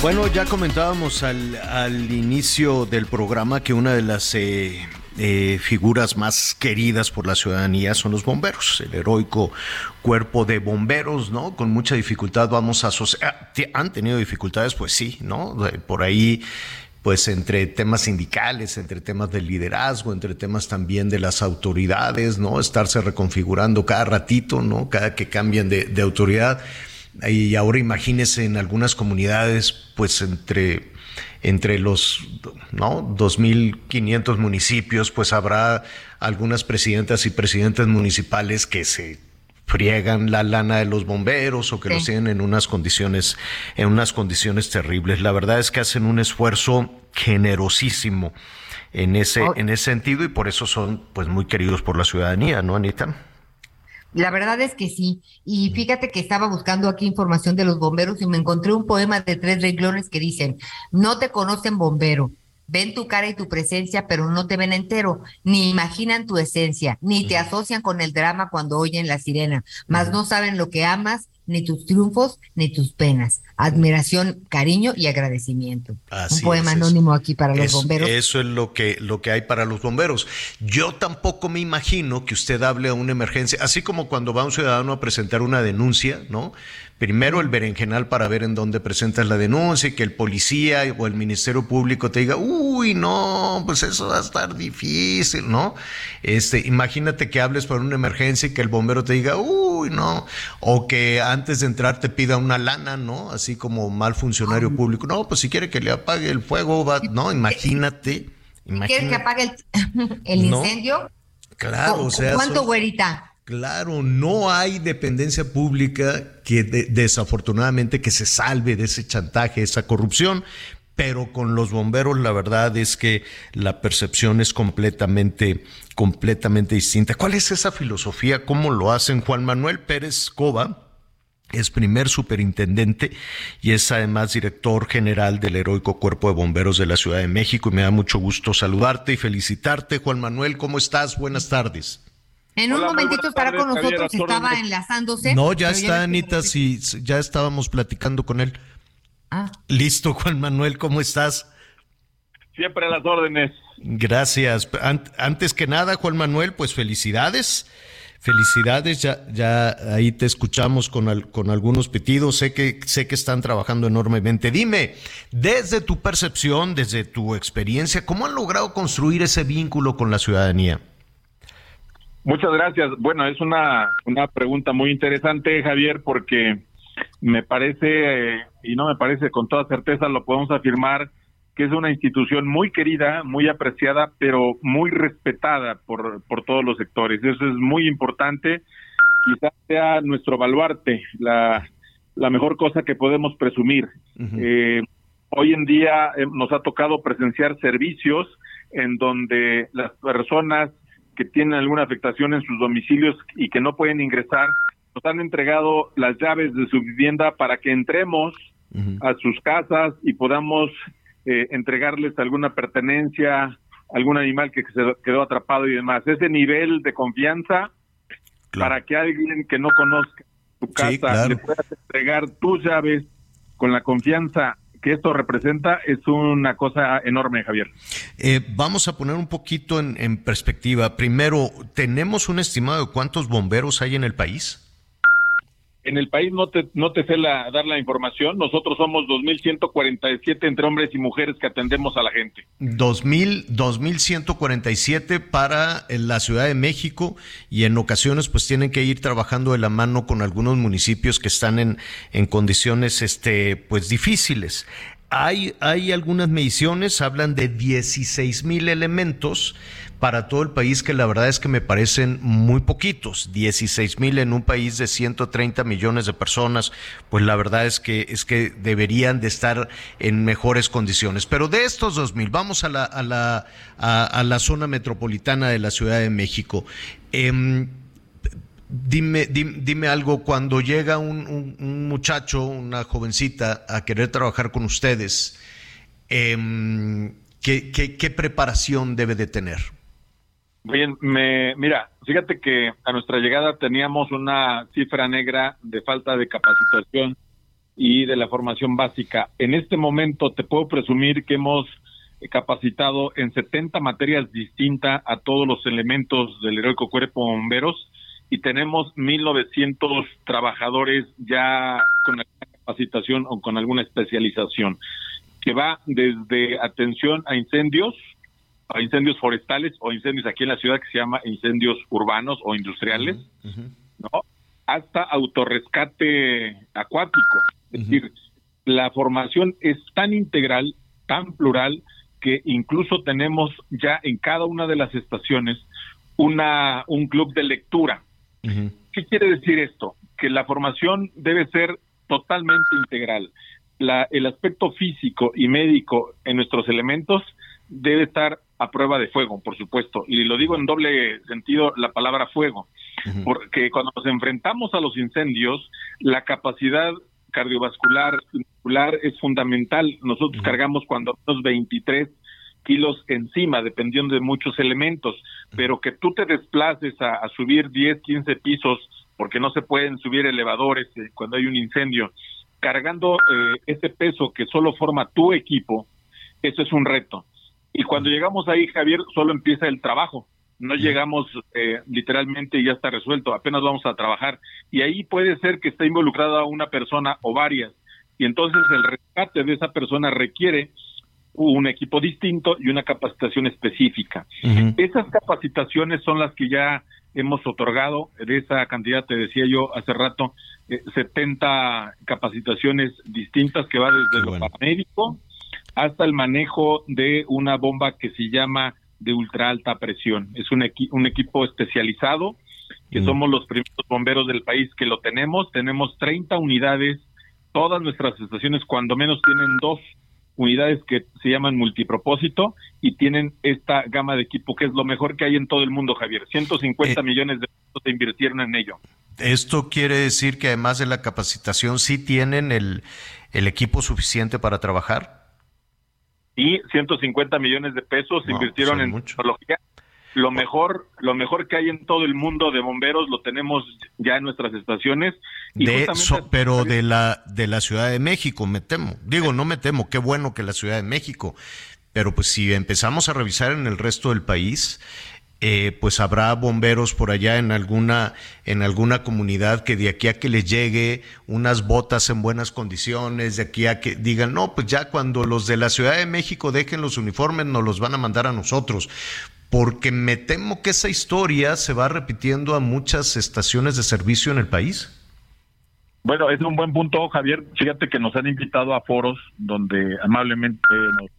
Bueno, ya comentábamos al, inicio del programa que una de las... Eh, eh, figuras más queridas por la ciudadanía son los bomberos, el heroico cuerpo de bomberos, ¿no? Con mucha dificultad vamos a asociar, han tenido dificultades, pues sí, ¿no? Por ahí pues entre temas sindicales, entre temas del liderazgo, entre temas también de las autoridades, ¿no? Estarse reconfigurando cada ratito, ¿no? Cada que cambian de, de autoridad. Y ahora imagínese en algunas comunidades, pues entre entre los ¿no? 2.500 municipios, pues habrá algunas presidentas y presidentes municipales que se friegan la lana de los bomberos o que los tienen en unas condiciones en unas condiciones terribles. La verdad es que hacen un esfuerzo generosísimo en ese Oh. en ese sentido y por eso son pues muy queridos por la ciudadanía, ¿no, Anita? La verdad es que sí. Y fíjate que estaba buscando aquí información de los bomberos y me encontré un poema de tres renglones que dicen, no te conocen bombero, ven tu cara y tu presencia, pero no te ven entero, ni imaginan tu esencia, ni te asocian con el drama cuando oyen la sirena, mas no saben lo que amas, ni tus triunfos, ni tus penas. Admiración, cariño y agradecimiento. Así un poema es, anónimo aquí para los bomberos. Eso es lo que, lo que hay para los bomberos. Yo tampoco me imagino que usted hable a una emergencia, así como cuando va un ciudadano a presentar una denuncia, ¿no? Primero el berenjenal para ver en dónde presentas la denuncia y que el policía o el Ministerio Público te diga, uy, no, pues eso va a estar difícil, ¿no? Este, imagínate que hables para una emergencia y que el bombero te diga, uy, no, o que antes de entrar te pida una lana, ¿no? Así como mal funcionario público, no, pues si quiere que le apague el fuego, va, no, imagínate, ¿Quieres que imagínate, apague el, el No. incendio? claro, o sea, ¿Cuánto, güerita? Claro, no hay dependencia pública que de- desafortunadamente que se salve de ese chantaje, esa corrupción, pero con los bomberos la verdad es que la percepción es completamente, completamente distinta. ¿Cuál es esa filosofía? ¿Cómo lo hacen Juan Manuel Pérez Cova? Es primer superintendente y es además director general del heroico Cuerpo de Bomberos de la Ciudad de México y me da mucho gusto saludarte y felicitarte. Juan Manuel, ¿cómo estás? Buenas tardes. En un Hola, muy momentito estará tardes, con Javier, nosotros, tus estaba enlazándose. No, ya está, le- Anita, sí, ya estábamos platicando con él. Ah. Listo, Juan Manuel, ¿cómo estás? Siempre a las órdenes. Gracias. An- antes que nada, Juan Manuel, pues felicidades. Felicidades, ya, ya ahí te escuchamos con, al- con algunos pedidos, sé que, sé que están trabajando enormemente. Dime, desde tu percepción, desde tu experiencia, ¿cómo han logrado construir ese vínculo con la ciudadanía? Muchas gracias. Bueno, es una, una pregunta muy interesante, Javier, porque me parece, eh, y no me parece con toda certeza, lo podemos afirmar, que es una institución muy querida, muy apreciada, pero muy respetada por, por todos los sectores. Eso es muy importante. Quizás sea nuestro baluarte, la, la mejor cosa que podemos presumir. Eh, hoy en día eh, nos ha tocado presenciar servicios en donde las personas que tienen alguna afectación en sus domicilios y que no pueden ingresar, nos han entregado las llaves de su vivienda para que entremos a sus casas y podamos eh, entregarles alguna pertenencia, algún animal que se quedó atrapado y demás. Ese nivel de confianza para que alguien que no conozca tu casa Sí, claro. le puedas entregar tus llaves con la confianza que esto representa es una cosa enorme, Javier. Eh, vamos a poner un poquito en, en perspectiva. Primero, ¿tenemos un estimado de cuántos bomberos hay en el país? En el país no te, no te sé la- dar la información. Nosotros somos 2.147 entre hombres y mujeres que atendemos a la gente. 2000, 2147 para la Ciudad de México y en ocasiones pues tienen que ir trabajando de la mano con algunos municipios que están en, en condiciones este pues difíciles. Hay, hay algunas mediciones, hablan de 16 mil elementos para todo el país que la verdad es que me parecen muy poquitos. 16 mil en un país de 130 millones de personas, pues la verdad es que, es que deberían de estar en mejores condiciones. Pero de estos 2 mil, vamos a la, a, la, a, la zona metropolitana de la Ciudad de México. Em, Dime, dime, algo, cuando llega un, muchacho, una jovencita a querer trabajar con ustedes, em, ¿qué, qué, qué preparación debe de tener? Bien, me, mira, fíjate que a nuestra llegada teníamos una cifra negra de falta de capacitación y de la formación básica. En este momento te puedo presumir que hemos capacitado en 70 materias distintas a todos los elementos del heroico cuerpo bomberos y tenemos 1.900 trabajadores ya con alguna capacitación o con alguna especialización, que va desde atención a incendios, a incendios forestales o incendios aquí en la ciudad que se llama incendios urbanos o industriales, ¿no? hasta autorrescate acuático. Es decir, la formación es tan integral, tan plural, que incluso tenemos ya en cada una de las estaciones una un club de lectura. ¿Qué quiere decir esto? Que la formación debe ser totalmente integral. La, el aspecto físico y médico en nuestros elementos debe estar a prueba de fuego, por supuesto. Y lo digo en doble sentido la palabra fuego, porque cuando nos enfrentamos a los incendios, la capacidad cardiovascular muscular es fundamental. Nosotros cargamos cuando menos 23 kilos encima, dependiendo de muchos elementos, pero que tú te desplaces a, a subir 10, 15 pisos, porque no se pueden subir elevadores eh, cuando hay un incendio, cargando eh, ese peso que solo forma tu equipo, eso es un reto. Y cuando llegamos ahí, Javier, solo empieza el trabajo. No llegamos eh, literalmente y ya está resuelto, apenas vamos a trabajar. Y ahí puede ser que esté involucrada una persona o varias. Y entonces el rescate de esa persona requiere un equipo distinto y una capacitación específica. Esas capacitaciones son las que ya hemos otorgado, de esa cantidad, te decía yo hace rato, eh, 70 capacitaciones distintas que va desde lo paramédico hasta el manejo de una bomba que se llama de ultra alta presión. Es un, un equipo especializado, que somos los primeros bomberos del país que lo tenemos. Tenemos 30 unidades, todas nuestras estaciones cuando menos tienen dos unidades que se llaman multipropósito y tienen esta gama de equipo que es lo mejor que hay en todo el mundo, Javier. 150 millones de pesos se invirtieron en ello. Esto quiere decir que además de la capacitación, ¿sí tienen el, el equipo suficiente para trabajar? Y 150 millones de pesos se invirtieron en tecnología. Lo mejor, lo mejor que hay en todo el mundo de bomberos lo tenemos ya en nuestras estaciones. Y de so- pero de la de la Ciudad de México, me temo. Digo, no me temo, qué bueno que la Ciudad de México. Pero pues si empezamos a revisar en el resto del país, eh, pues habrá bomberos por allá en alguna en alguna comunidad que de aquí a que les llegue unas botas en buenas condiciones, de aquí a que digan, no, pues ya cuando los de la Ciudad de México dejen los uniformes nos los van a mandar a nosotros. Porque me temo que esa historia se va repitiendo a muchas estaciones de servicio en el país. Bueno, es un buen punto, Javier. Fíjate que nos han invitado a foros donde amablemente nos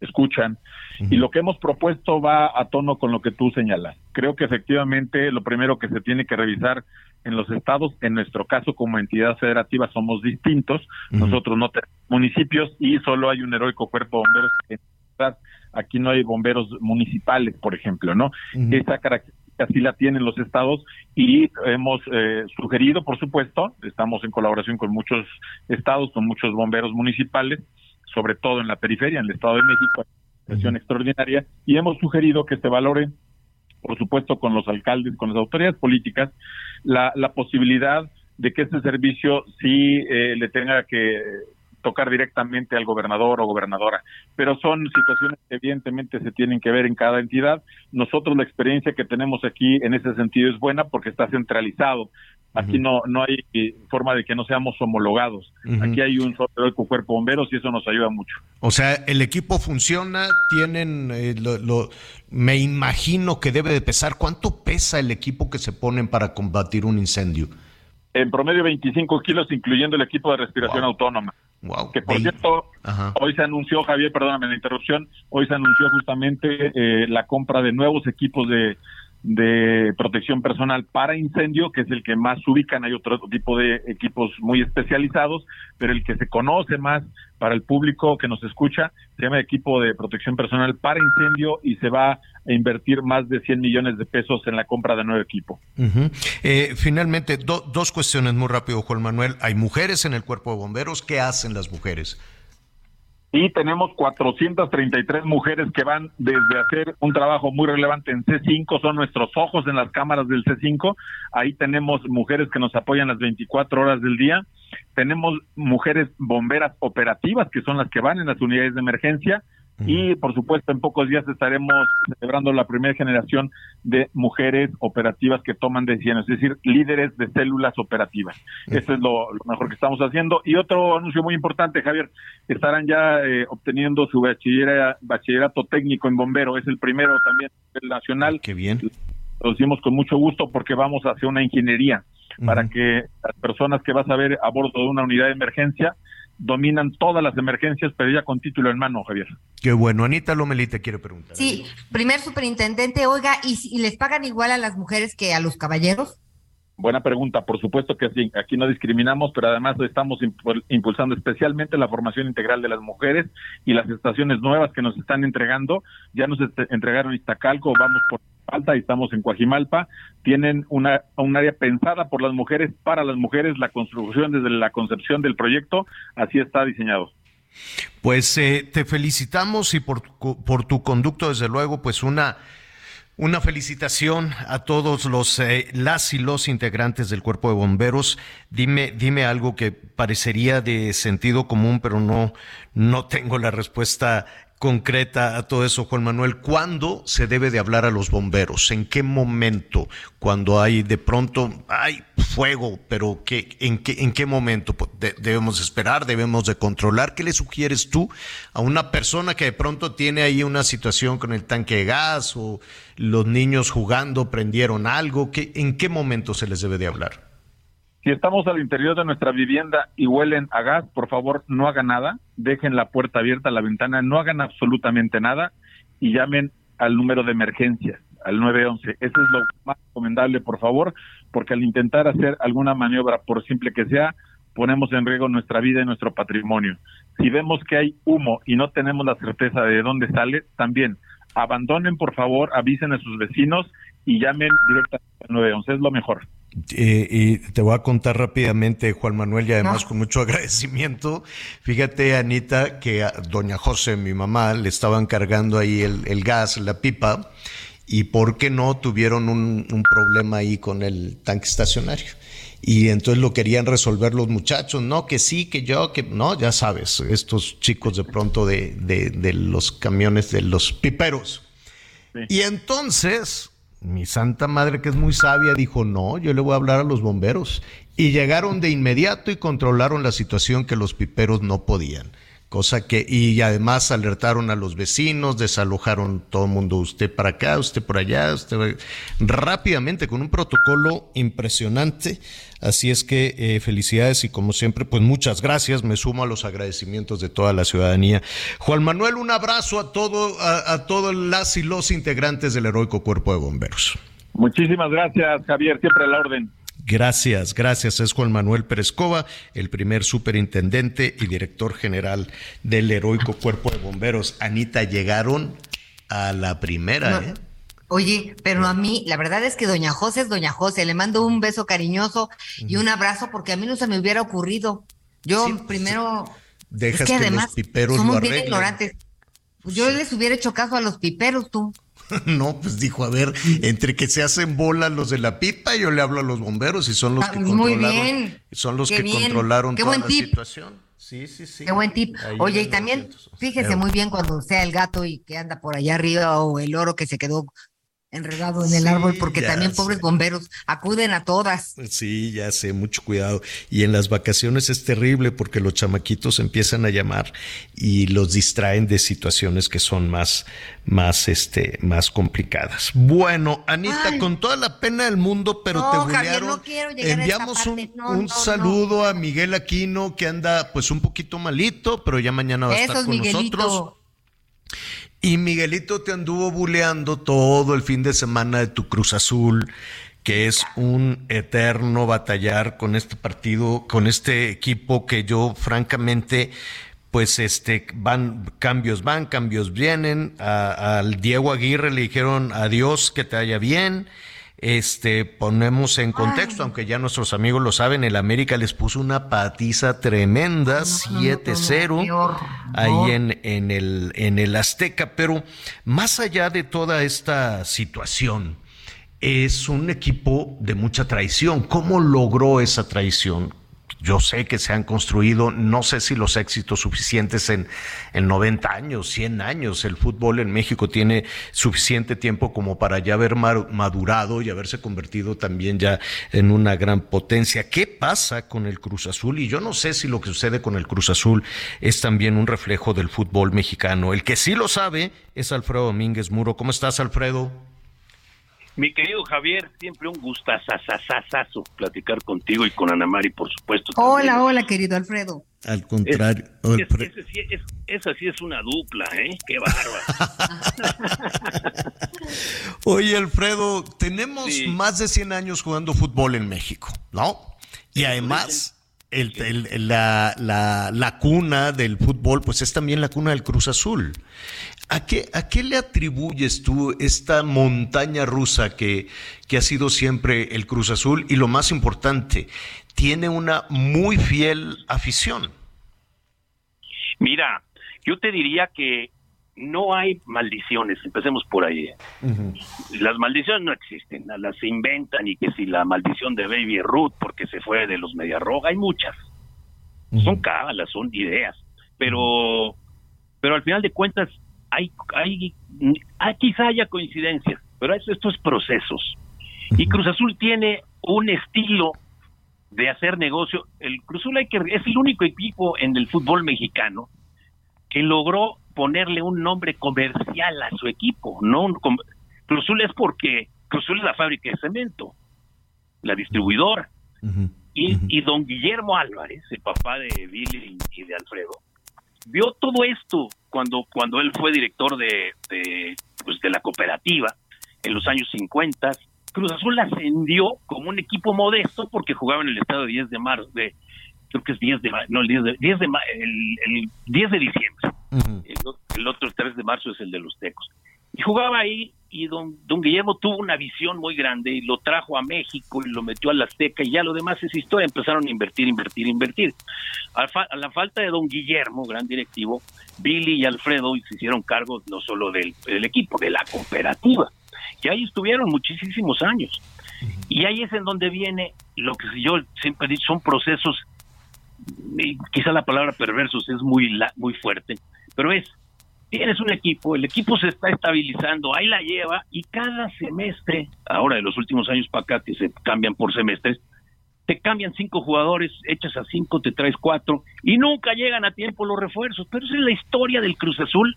escuchan y lo que hemos propuesto va a tono con lo que tú señalas. Creo que efectivamente lo primero que se tiene que revisar en los estados, en nuestro caso como entidad federativa somos distintos, nosotros no tenemos municipios y solo hay un heroico cuerpo de bomberos. Aquí no hay bomberos municipales, por ejemplo, ¿no? Esa característica sí la tienen los estados y hemos eh, sugerido, por supuesto, estamos en colaboración con muchos estados, con muchos bomberos municipales, sobre todo en la periferia, en el Estado de México, hay una situación extraordinaria, y hemos sugerido que se valore, por supuesto, con los alcaldes, con las autoridades políticas, la, la posibilidad de que este servicio sí eh, le tenga que tocar directamente al gobernador o gobernadora. Pero son situaciones que evidentemente se tienen que ver en cada entidad. Nosotros la experiencia que tenemos aquí en ese sentido es buena porque está centralizado. Aquí no no hay forma de que no seamos homologados. Aquí hay un solo cuerpo bomberos y eso nos ayuda mucho. O sea, el equipo funciona, tienen, eh, lo, lo- me imagino que debe de pesar. ¿Cuánto pesa el equipo que se ponen para combatir un incendio? En promedio 25 kilos, incluyendo el equipo de respiración autónoma. Que por cierto, hoy se anunció, Javier, perdóname la interrupción, hoy se anunció justamente eh, la compra de nuevos equipos de, de protección personal para incendio, que es el que más ubican. Hay otro tipo de equipos muy especializados, pero el que se conoce más para el público que nos escucha se llama equipo de protección personal para incendio y se va a invertir más de 100 millones de pesos en la compra de nuevo equipo. Eh, finalmente, do- dos cuestiones muy rápido, Juan Manuel. ¿Hay mujeres en el cuerpo de bomberos? ¿Qué hacen las mujeres? Y tenemos 433 mujeres que van desde hacer un trabajo muy relevante en C5, son nuestros ojos en las cámaras del C5. Ahí tenemos mujeres que nos apoyan las 24 horas del día. Tenemos mujeres bomberas operativas, que son las que van en las unidades de emergencia. Y por supuesto, en pocos días estaremos celebrando la primera generación de mujeres operativas que toman decisiones, es decir, líderes de células operativas. Eso es lo, lo mejor que estamos haciendo. Y otro anuncio muy importante, Javier, estarán ya eh, obteniendo su bachillera- bachillerato técnico en bombero. Es el primero también el nacional. Qué bien. Lo decimos con mucho gusto porque vamos hacia una ingeniería para que las personas que vas a ver a bordo de una unidad de emergencia dominan todas las emergencias, pero ya con título en mano, Javier. Qué bueno. Anita Lomelí te quiere preguntar. Sí, primer superintendente, oiga, ¿y, y les pagan igual a las mujeres que a los caballeros? Buena pregunta, por supuesto que sí, aquí no discriminamos, pero además estamos impu- impulsando especialmente la formación integral de las mujeres y las estaciones nuevas que nos están entregando. Ya nos este- entregaron Iztacalco, vamos por Falta y estamos en Coajimalpa. Tienen una, un área pensada por las mujeres, para las mujeres, la construcción desde la concepción del proyecto, así está diseñado. Pues eh, te felicitamos y por, por tu conducto, desde luego, pues una, una felicitación a todos los eh, las y los integrantes del cuerpo de bomberos. Dime, dime algo que parecería de sentido común, pero no, no tengo la respuesta concreta a todo eso, Juan Manuel. ¿Cuándo se debe de hablar a los bomberos? ¿En qué momento? Cuando hay de pronto, hay fuego, pero ¿qué, en, qué, ¿en qué momento de- debemos esperar? ¿Debemos de controlar? ¿Qué le sugieres tú a una persona que de pronto tiene ahí una situación con el tanque de gas o los niños jugando prendieron algo? ¿Qué, ¿En qué momento se les debe de hablar? Si estamos al interior de nuestra vivienda y huelen a gas, por favor no hagan nada, dejen la puerta abierta, la ventana, no hagan absolutamente nada y llamen al número de emergencia, al 911. Eso es lo más recomendable, por favor, porque al intentar hacer alguna maniobra, por simple que sea, ponemos en riesgo nuestra vida y nuestro patrimonio. Si vemos que hay humo y no tenemos la certeza de dónde sale, también abandonen, por favor, avisen a sus vecinos y llamen directamente al 911. Es lo mejor. Eh, y te voy a contar rápidamente, Juan Manuel, y además con mucho agradecimiento. Fíjate, Anita, que a doña José, mi mamá, le estaban cargando ahí el, el gas, la pipa, y por qué no tuvieron un, un problema ahí con el tanque estacionario. Y entonces lo querían resolver los muchachos, no, que sí, que yo, que no, ya sabes, estos chicos de pronto de, de, de los camiones, de los piperos. Y entonces, mi santa madre, que es muy sabia, dijo, no, yo le voy a hablar a los bomberos. Y llegaron de inmediato y controlaron la situación que los piperos no podían. Cosa que, y además alertaron a los vecinos, desalojaron todo el mundo, usted para acá, usted por allá, usted rápidamente, con un protocolo impresionante. Así es que eh, felicidades y como siempre, pues muchas gracias. Me sumo a los agradecimientos de toda la ciudadanía. Juan Manuel, un abrazo a todo, a, a todos las y los integrantes del heroico cuerpo de bomberos. Muchísimas gracias, Javier, siempre a la orden. Gracias, gracias. Es Juan Manuel Perezcova, el primer superintendente y director general del heroico cuerpo de bomberos. Anita, llegaron a la primera, No. ¿eh? Oye, pero a mí, la verdad es que doña José es doña José. Le mando un beso cariñoso y un abrazo porque a mí no se me hubiera ocurrido. Yo primero, Dejas es que que, además los piperos somos lo bien ignorantes. Pues Yo les hubiera hecho caso a los piperos, tú. No, pues dijo, a ver, entre que se hacen bolas los de la pipa, yo le hablo a los bomberos y son los Ah, que muy controlaron, bien. son los Qué que bien. controlaron Qué toda la tip. situación. Sí, sí, sí. Qué buen tip. Ahí Oye, y también, 900. fíjese muy bien cuando sea el gato y que anda por allá arriba o el oro que se quedó enredado en el Sí, árbol, porque también sé. pobres bomberos acuden a todas. Sí, ya sé, mucho cuidado. Y en las vacaciones es terrible porque los chamaquitos empiezan a llamar y los distraen de situaciones que son más, más, este, más complicadas. Bueno, Anita, Ay. con toda la pena del mundo, pero No, te bulearon. no quiero llegar a esta Enviamos un. No, un saludo a Miguel Aquino que anda pues un poquito malito, pero ya mañana va a estar Eso con nosotros. Y Miguelito te anduvo buleando todo el fin de semana de tu Cruz Azul, que es un eterno batallar con este partido, con este equipo que yo francamente pues este van cambios van, cambios vienen. Al Diego Aguirre le dijeron adiós, que te vaya bien. Este, ponemos en contexto, aunque ya nuestros amigos lo saben, el América les puso una patiza tremenda, 7-0 ahí en, en, el, en el Azteca. Pero más allá de toda esta situación, es un equipo de mucha traición. ¿Cómo logró esa traición? Yo sé que se han construido, no sé si los éxitos suficientes en, en 90 años, 100 años. El fútbol en México tiene suficiente tiempo como para ya haber madurado y haberse convertido también ya en una gran potencia. ¿Qué pasa con el Cruz Azul? Y yo no sé si lo que sucede con el Cruz Azul es también un reflejo del fútbol mexicano. El que sí lo sabe es Alfredo Domínguez Muro. ¿Cómo estás, Alfredo? Mi querido Javier, siempre un gustazazazazazo platicar contigo y con Ana Mari, por supuesto. Hola, hola, querido Alfredo. Al contrario. esa sí es una dupla, ¿eh? Qué bárbaro. Oye, Alfredo, tenemos más de 100 años jugando fútbol en México, ¿no? Y además el, la, la, la, cuna del fútbol, pues es también la cuna del Cruz Azul. ¿A qué, a qué le atribuyes tú esta montaña rusa que, que ha sido siempre el Cruz Azul? Y lo más importante, tiene una muy fiel afición. Mira, yo te diría que no hay maldiciones, empecemos por ahí. Las maldiciones no existen, las inventan y que si la maldición de Baby Ruth porque se fue de los Mediarroga, hay muchas. Son cábalas, son ideas, pero pero al final de cuentas hay hay, hay quizá haya coincidencias, pero esto, esto es procesos. Y Cruz Azul tiene un estilo de hacer negocio. El Cruz Azul hay que, es el único equipo en el fútbol mexicano que logró ponerle un nombre comercial a su equipo, no Cruzul es porque Cruzul es la fábrica de cemento, la distribuidora. y, y, don Guillermo Álvarez, el papá de Billy y de Alfredo, vio todo esto cuando, cuando él fue director de, de, pues de la cooperativa en los años 50. Cruz Azul ascendió como un equipo modesto porque jugaba en el estado 10 de marzo, de, creo que es 10 de no el 10 de, 10 de el, el 10 de diciembre el, otro el 3 de marzo es el de los Tecos y jugaba ahí y don, don Guillermo tuvo una visión muy grande y lo trajo a México y lo metió a la Azteca y ya lo demás es historia, empezaron a invertir, invertir, invertir. A, la falta de don Guillermo, gran directivo, Billy y Alfredo se hicieron cargo no solo del, del equipo, de la cooperativa, y ahí estuvieron muchísimos años. Y ahí es en donde viene lo que yo siempre he dicho, son procesos quizá la palabra perversos es muy, muy fuerte, pero es, tienes un equipo, el equipo se está estabilizando, ahí la lleva y cada semestre, ahora de los últimos años para acá que se cambian por semestres, te cambian cinco jugadores, echas a cinco, te traes cuatro y nunca llegan a tiempo los refuerzos, pero esa es la historia del Cruz Azul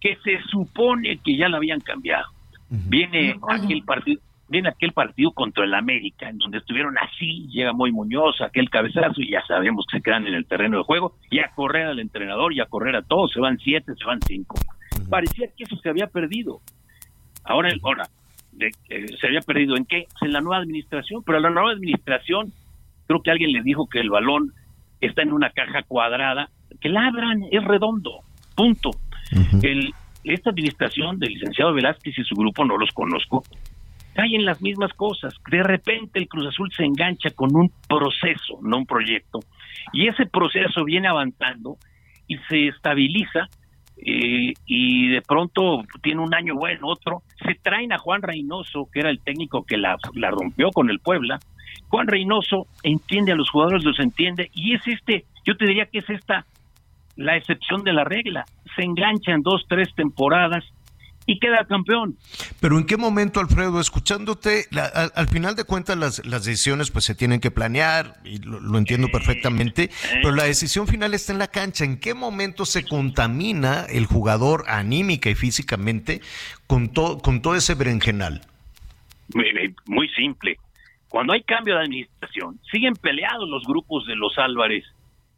que se supone que ya la habían cambiado. Viene aquel partido, viene aquel partido contra el América, en donde estuvieron así, llega muy Muñoz, aquel cabezazo, y ya sabemos que se quedan en el terreno de juego, y a correr al entrenador, y a correr a todos, se van siete, se van cinco. Parecía que eso se había perdido. Ahora, ahora eh, se había perdido en qué? Pues en la nueva administración, pero la nueva administración, creo que alguien le dijo que el balón está en una caja cuadrada, que labran, es redondo, punto. el, esta administración del licenciado Velázquez y su grupo no los conozco, en las mismas cosas. De repente el Cruz Azul se engancha con un proceso, no un proyecto, y ese proceso viene avanzando y se estabiliza eh, y de pronto tiene un año bueno, otro. Se traen a Juan Reynoso, que era el técnico que la, la rompió con el Puebla. Juan Reynoso entiende a los jugadores, los entiende, y es este, yo te diría que es esta la excepción de la regla. Se engancha en dos, tres temporadas y queda campeón. Pero en qué momento, Alfredo, escuchándote, al, final de cuentas las, las, decisiones pues se tienen que planear, y lo, entiendo perfectamente, pero la decisión final está en la cancha. ¿En qué momento se contamina el jugador anímica y físicamente con, con todo ese berenjenal? Muy, simple. Cuando hay cambio de administración, siguen peleados los grupos de los Álvarez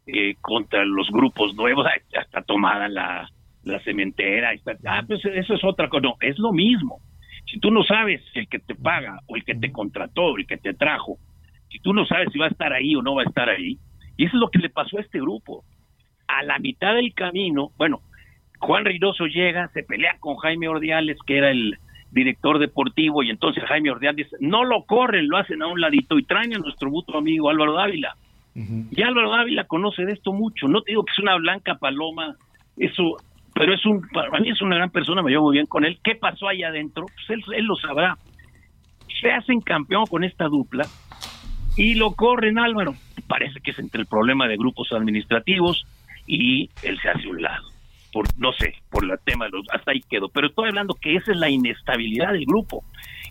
eh, contra los grupos nuevos, hasta tomada la la cementera, está, ah, pues eso es otra cosa, no, es lo mismo. Si tú no sabes el que te paga o el que te contrató, el que te trajo, si tú no sabes si va a estar ahí o no va a estar ahí, y eso es lo que le pasó a este grupo. A la mitad del camino, bueno, Juan Reynoso llega, se pelea con Jaime Ordiales, que era el director deportivo, y entonces Jaime Ordiales no lo corren, lo hacen a un ladito y traen a nuestro mutuo amigo Álvaro Dávila. Y Álvaro Dávila conoce de esto mucho, no te digo que es una blanca paloma, eso pero es un, para mí es una gran persona, me llevo muy bien con él. ¿Qué pasó ahí adentro? Pues él, lo sabrá. Se hacen campeón con esta dupla y lo corren Álvaro. parece que es entre el problema de grupos administrativos y él se hace un lado. Por, no sé, por el tema de los, hasta ahí quedó. Pero estoy hablando que esa es la inestabilidad del grupo.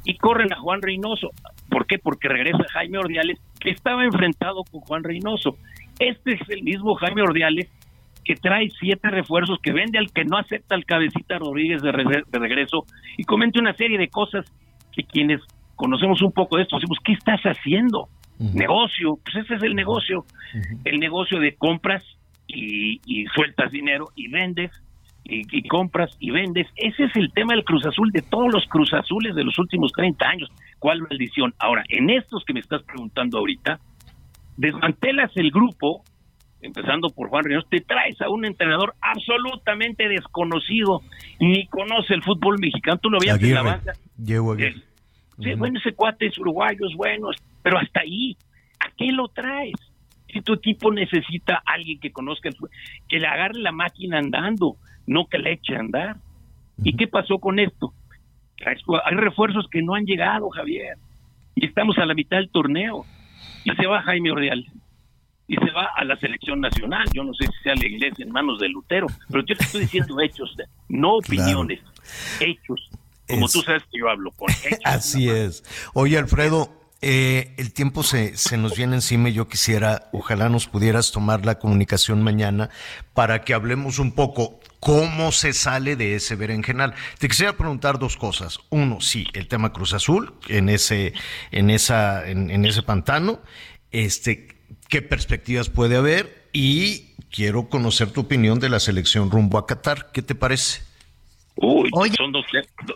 Y corren a Juan Reynoso. ¿Por qué? Porque regresa Jaime Ordiales, que estaba enfrentado con Juan Reynoso. Este es el mismo Jaime Ordiales que trae siete refuerzos, que vende al que no acepta al cabecita Rodríguez de, de regreso y comenta una serie de cosas que quienes conocemos un poco de esto decimos, ¿qué estás haciendo? Negocio, pues ese es el negocio. El negocio de compras y, sueltas dinero y vendes y, compras y vendes. Ese es el tema del Cruz Azul, de todos los Cruz Azules de los últimos 30 años. ¿Cuál maldición? Ahora, en estos que me estás preguntando ahorita, desmantelas el grupo, empezando por Juan Reynoso, te traes a un entrenador absolutamente desconocido, ni conoce el fútbol mexicano. Tú lo veías en la banca. Llevo aquí. Sí, bueno, ese cuate es uruguayo, es bueno, pero hasta ahí, ¿a qué lo traes? Si tu equipo necesita a alguien que conozca, el, que le agarre la máquina andando, no que le eche a andar. ¿Y qué pasó con esto? Hay refuerzos que no han llegado, Javier, y estamos a la mitad del torneo. Y se va Jaime Ordeal y se va a la selección nacional. Yo no sé si sea la iglesia en manos de Lutero, pero yo te estoy diciendo hechos, no opiniones, hechos. Como tú sabes que yo hablo con hechos. Así es. Oye, Alfredo, eh, el tiempo se, se, nos viene encima y yo quisiera, ojalá nos pudieras tomar la comunicación mañana para que hablemos un poco cómo se sale de ese berenjenal. Te quisiera preguntar dos cosas. Uno, sí, el tema Cruz Azul en ese, en esa, en, en ese pantano. Este, qué perspectivas puede haber y quiero conocer tu opinión de la selección rumbo a Qatar. ¿Qué te parece? Uy, son dos,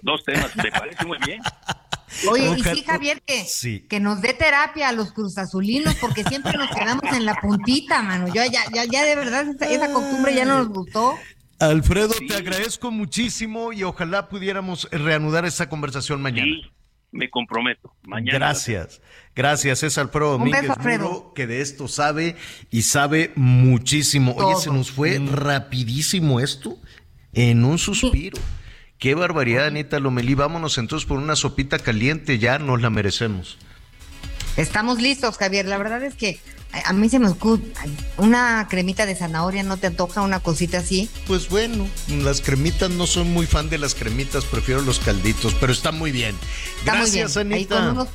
dos temas, me parece muy bien. Oye, y sí, Javier, que, que nos dé terapia a los cruzazulinos, porque siempre nos quedamos en la puntita, mano. Yo ya, ya, ya de verdad, esa, costumbre ya no nos gustó. Alfredo, te agradezco muchísimo y ojalá pudiéramos reanudar esta conversación mañana. Sí, me comprometo. Mañana. Gracias. Gracias, es Alfredo Domínguez Muro, que de esto sabe y sabe muchísimo. Oye, se nos fue rapidísimo esto en un suspiro. Qué barbaridad, Anita Lomelí. Vámonos entonces por una sopita caliente, ya nos la merecemos. Estamos listos, Javier. La verdad es que a mí se me ocurre una cremita de zanahoria, ¿no te antoja una cosita así? Pues bueno, las cremitas no soy muy fan de las cremitas, prefiero los calditos, pero está muy bien. Gracias, Anita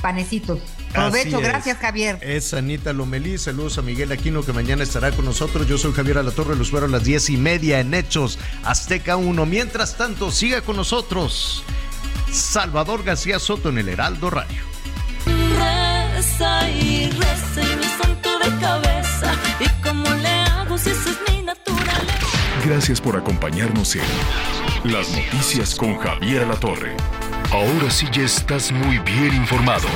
panecitos. Provecho, gracias Javier. Es Anita Lomelí, saludos a Miguel Aquino que mañana estará con nosotros. Yo soy Javier Alatorre, los fueron a las diez y media en Hechos Azteca 1. Mientras tanto, siga con nosotros Salvador García Soto en el Heraldo Radio. Reza y reza y me santo de cabeza. ¿Y cómo le hago si esa es mi naturaleza? Gracias por acompañarnos en Las Noticias con Javier Alatorre. Ahora sí ya estás muy bien informado.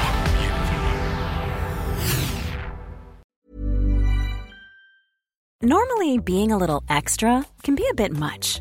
Normally, being a little extra can be a bit much,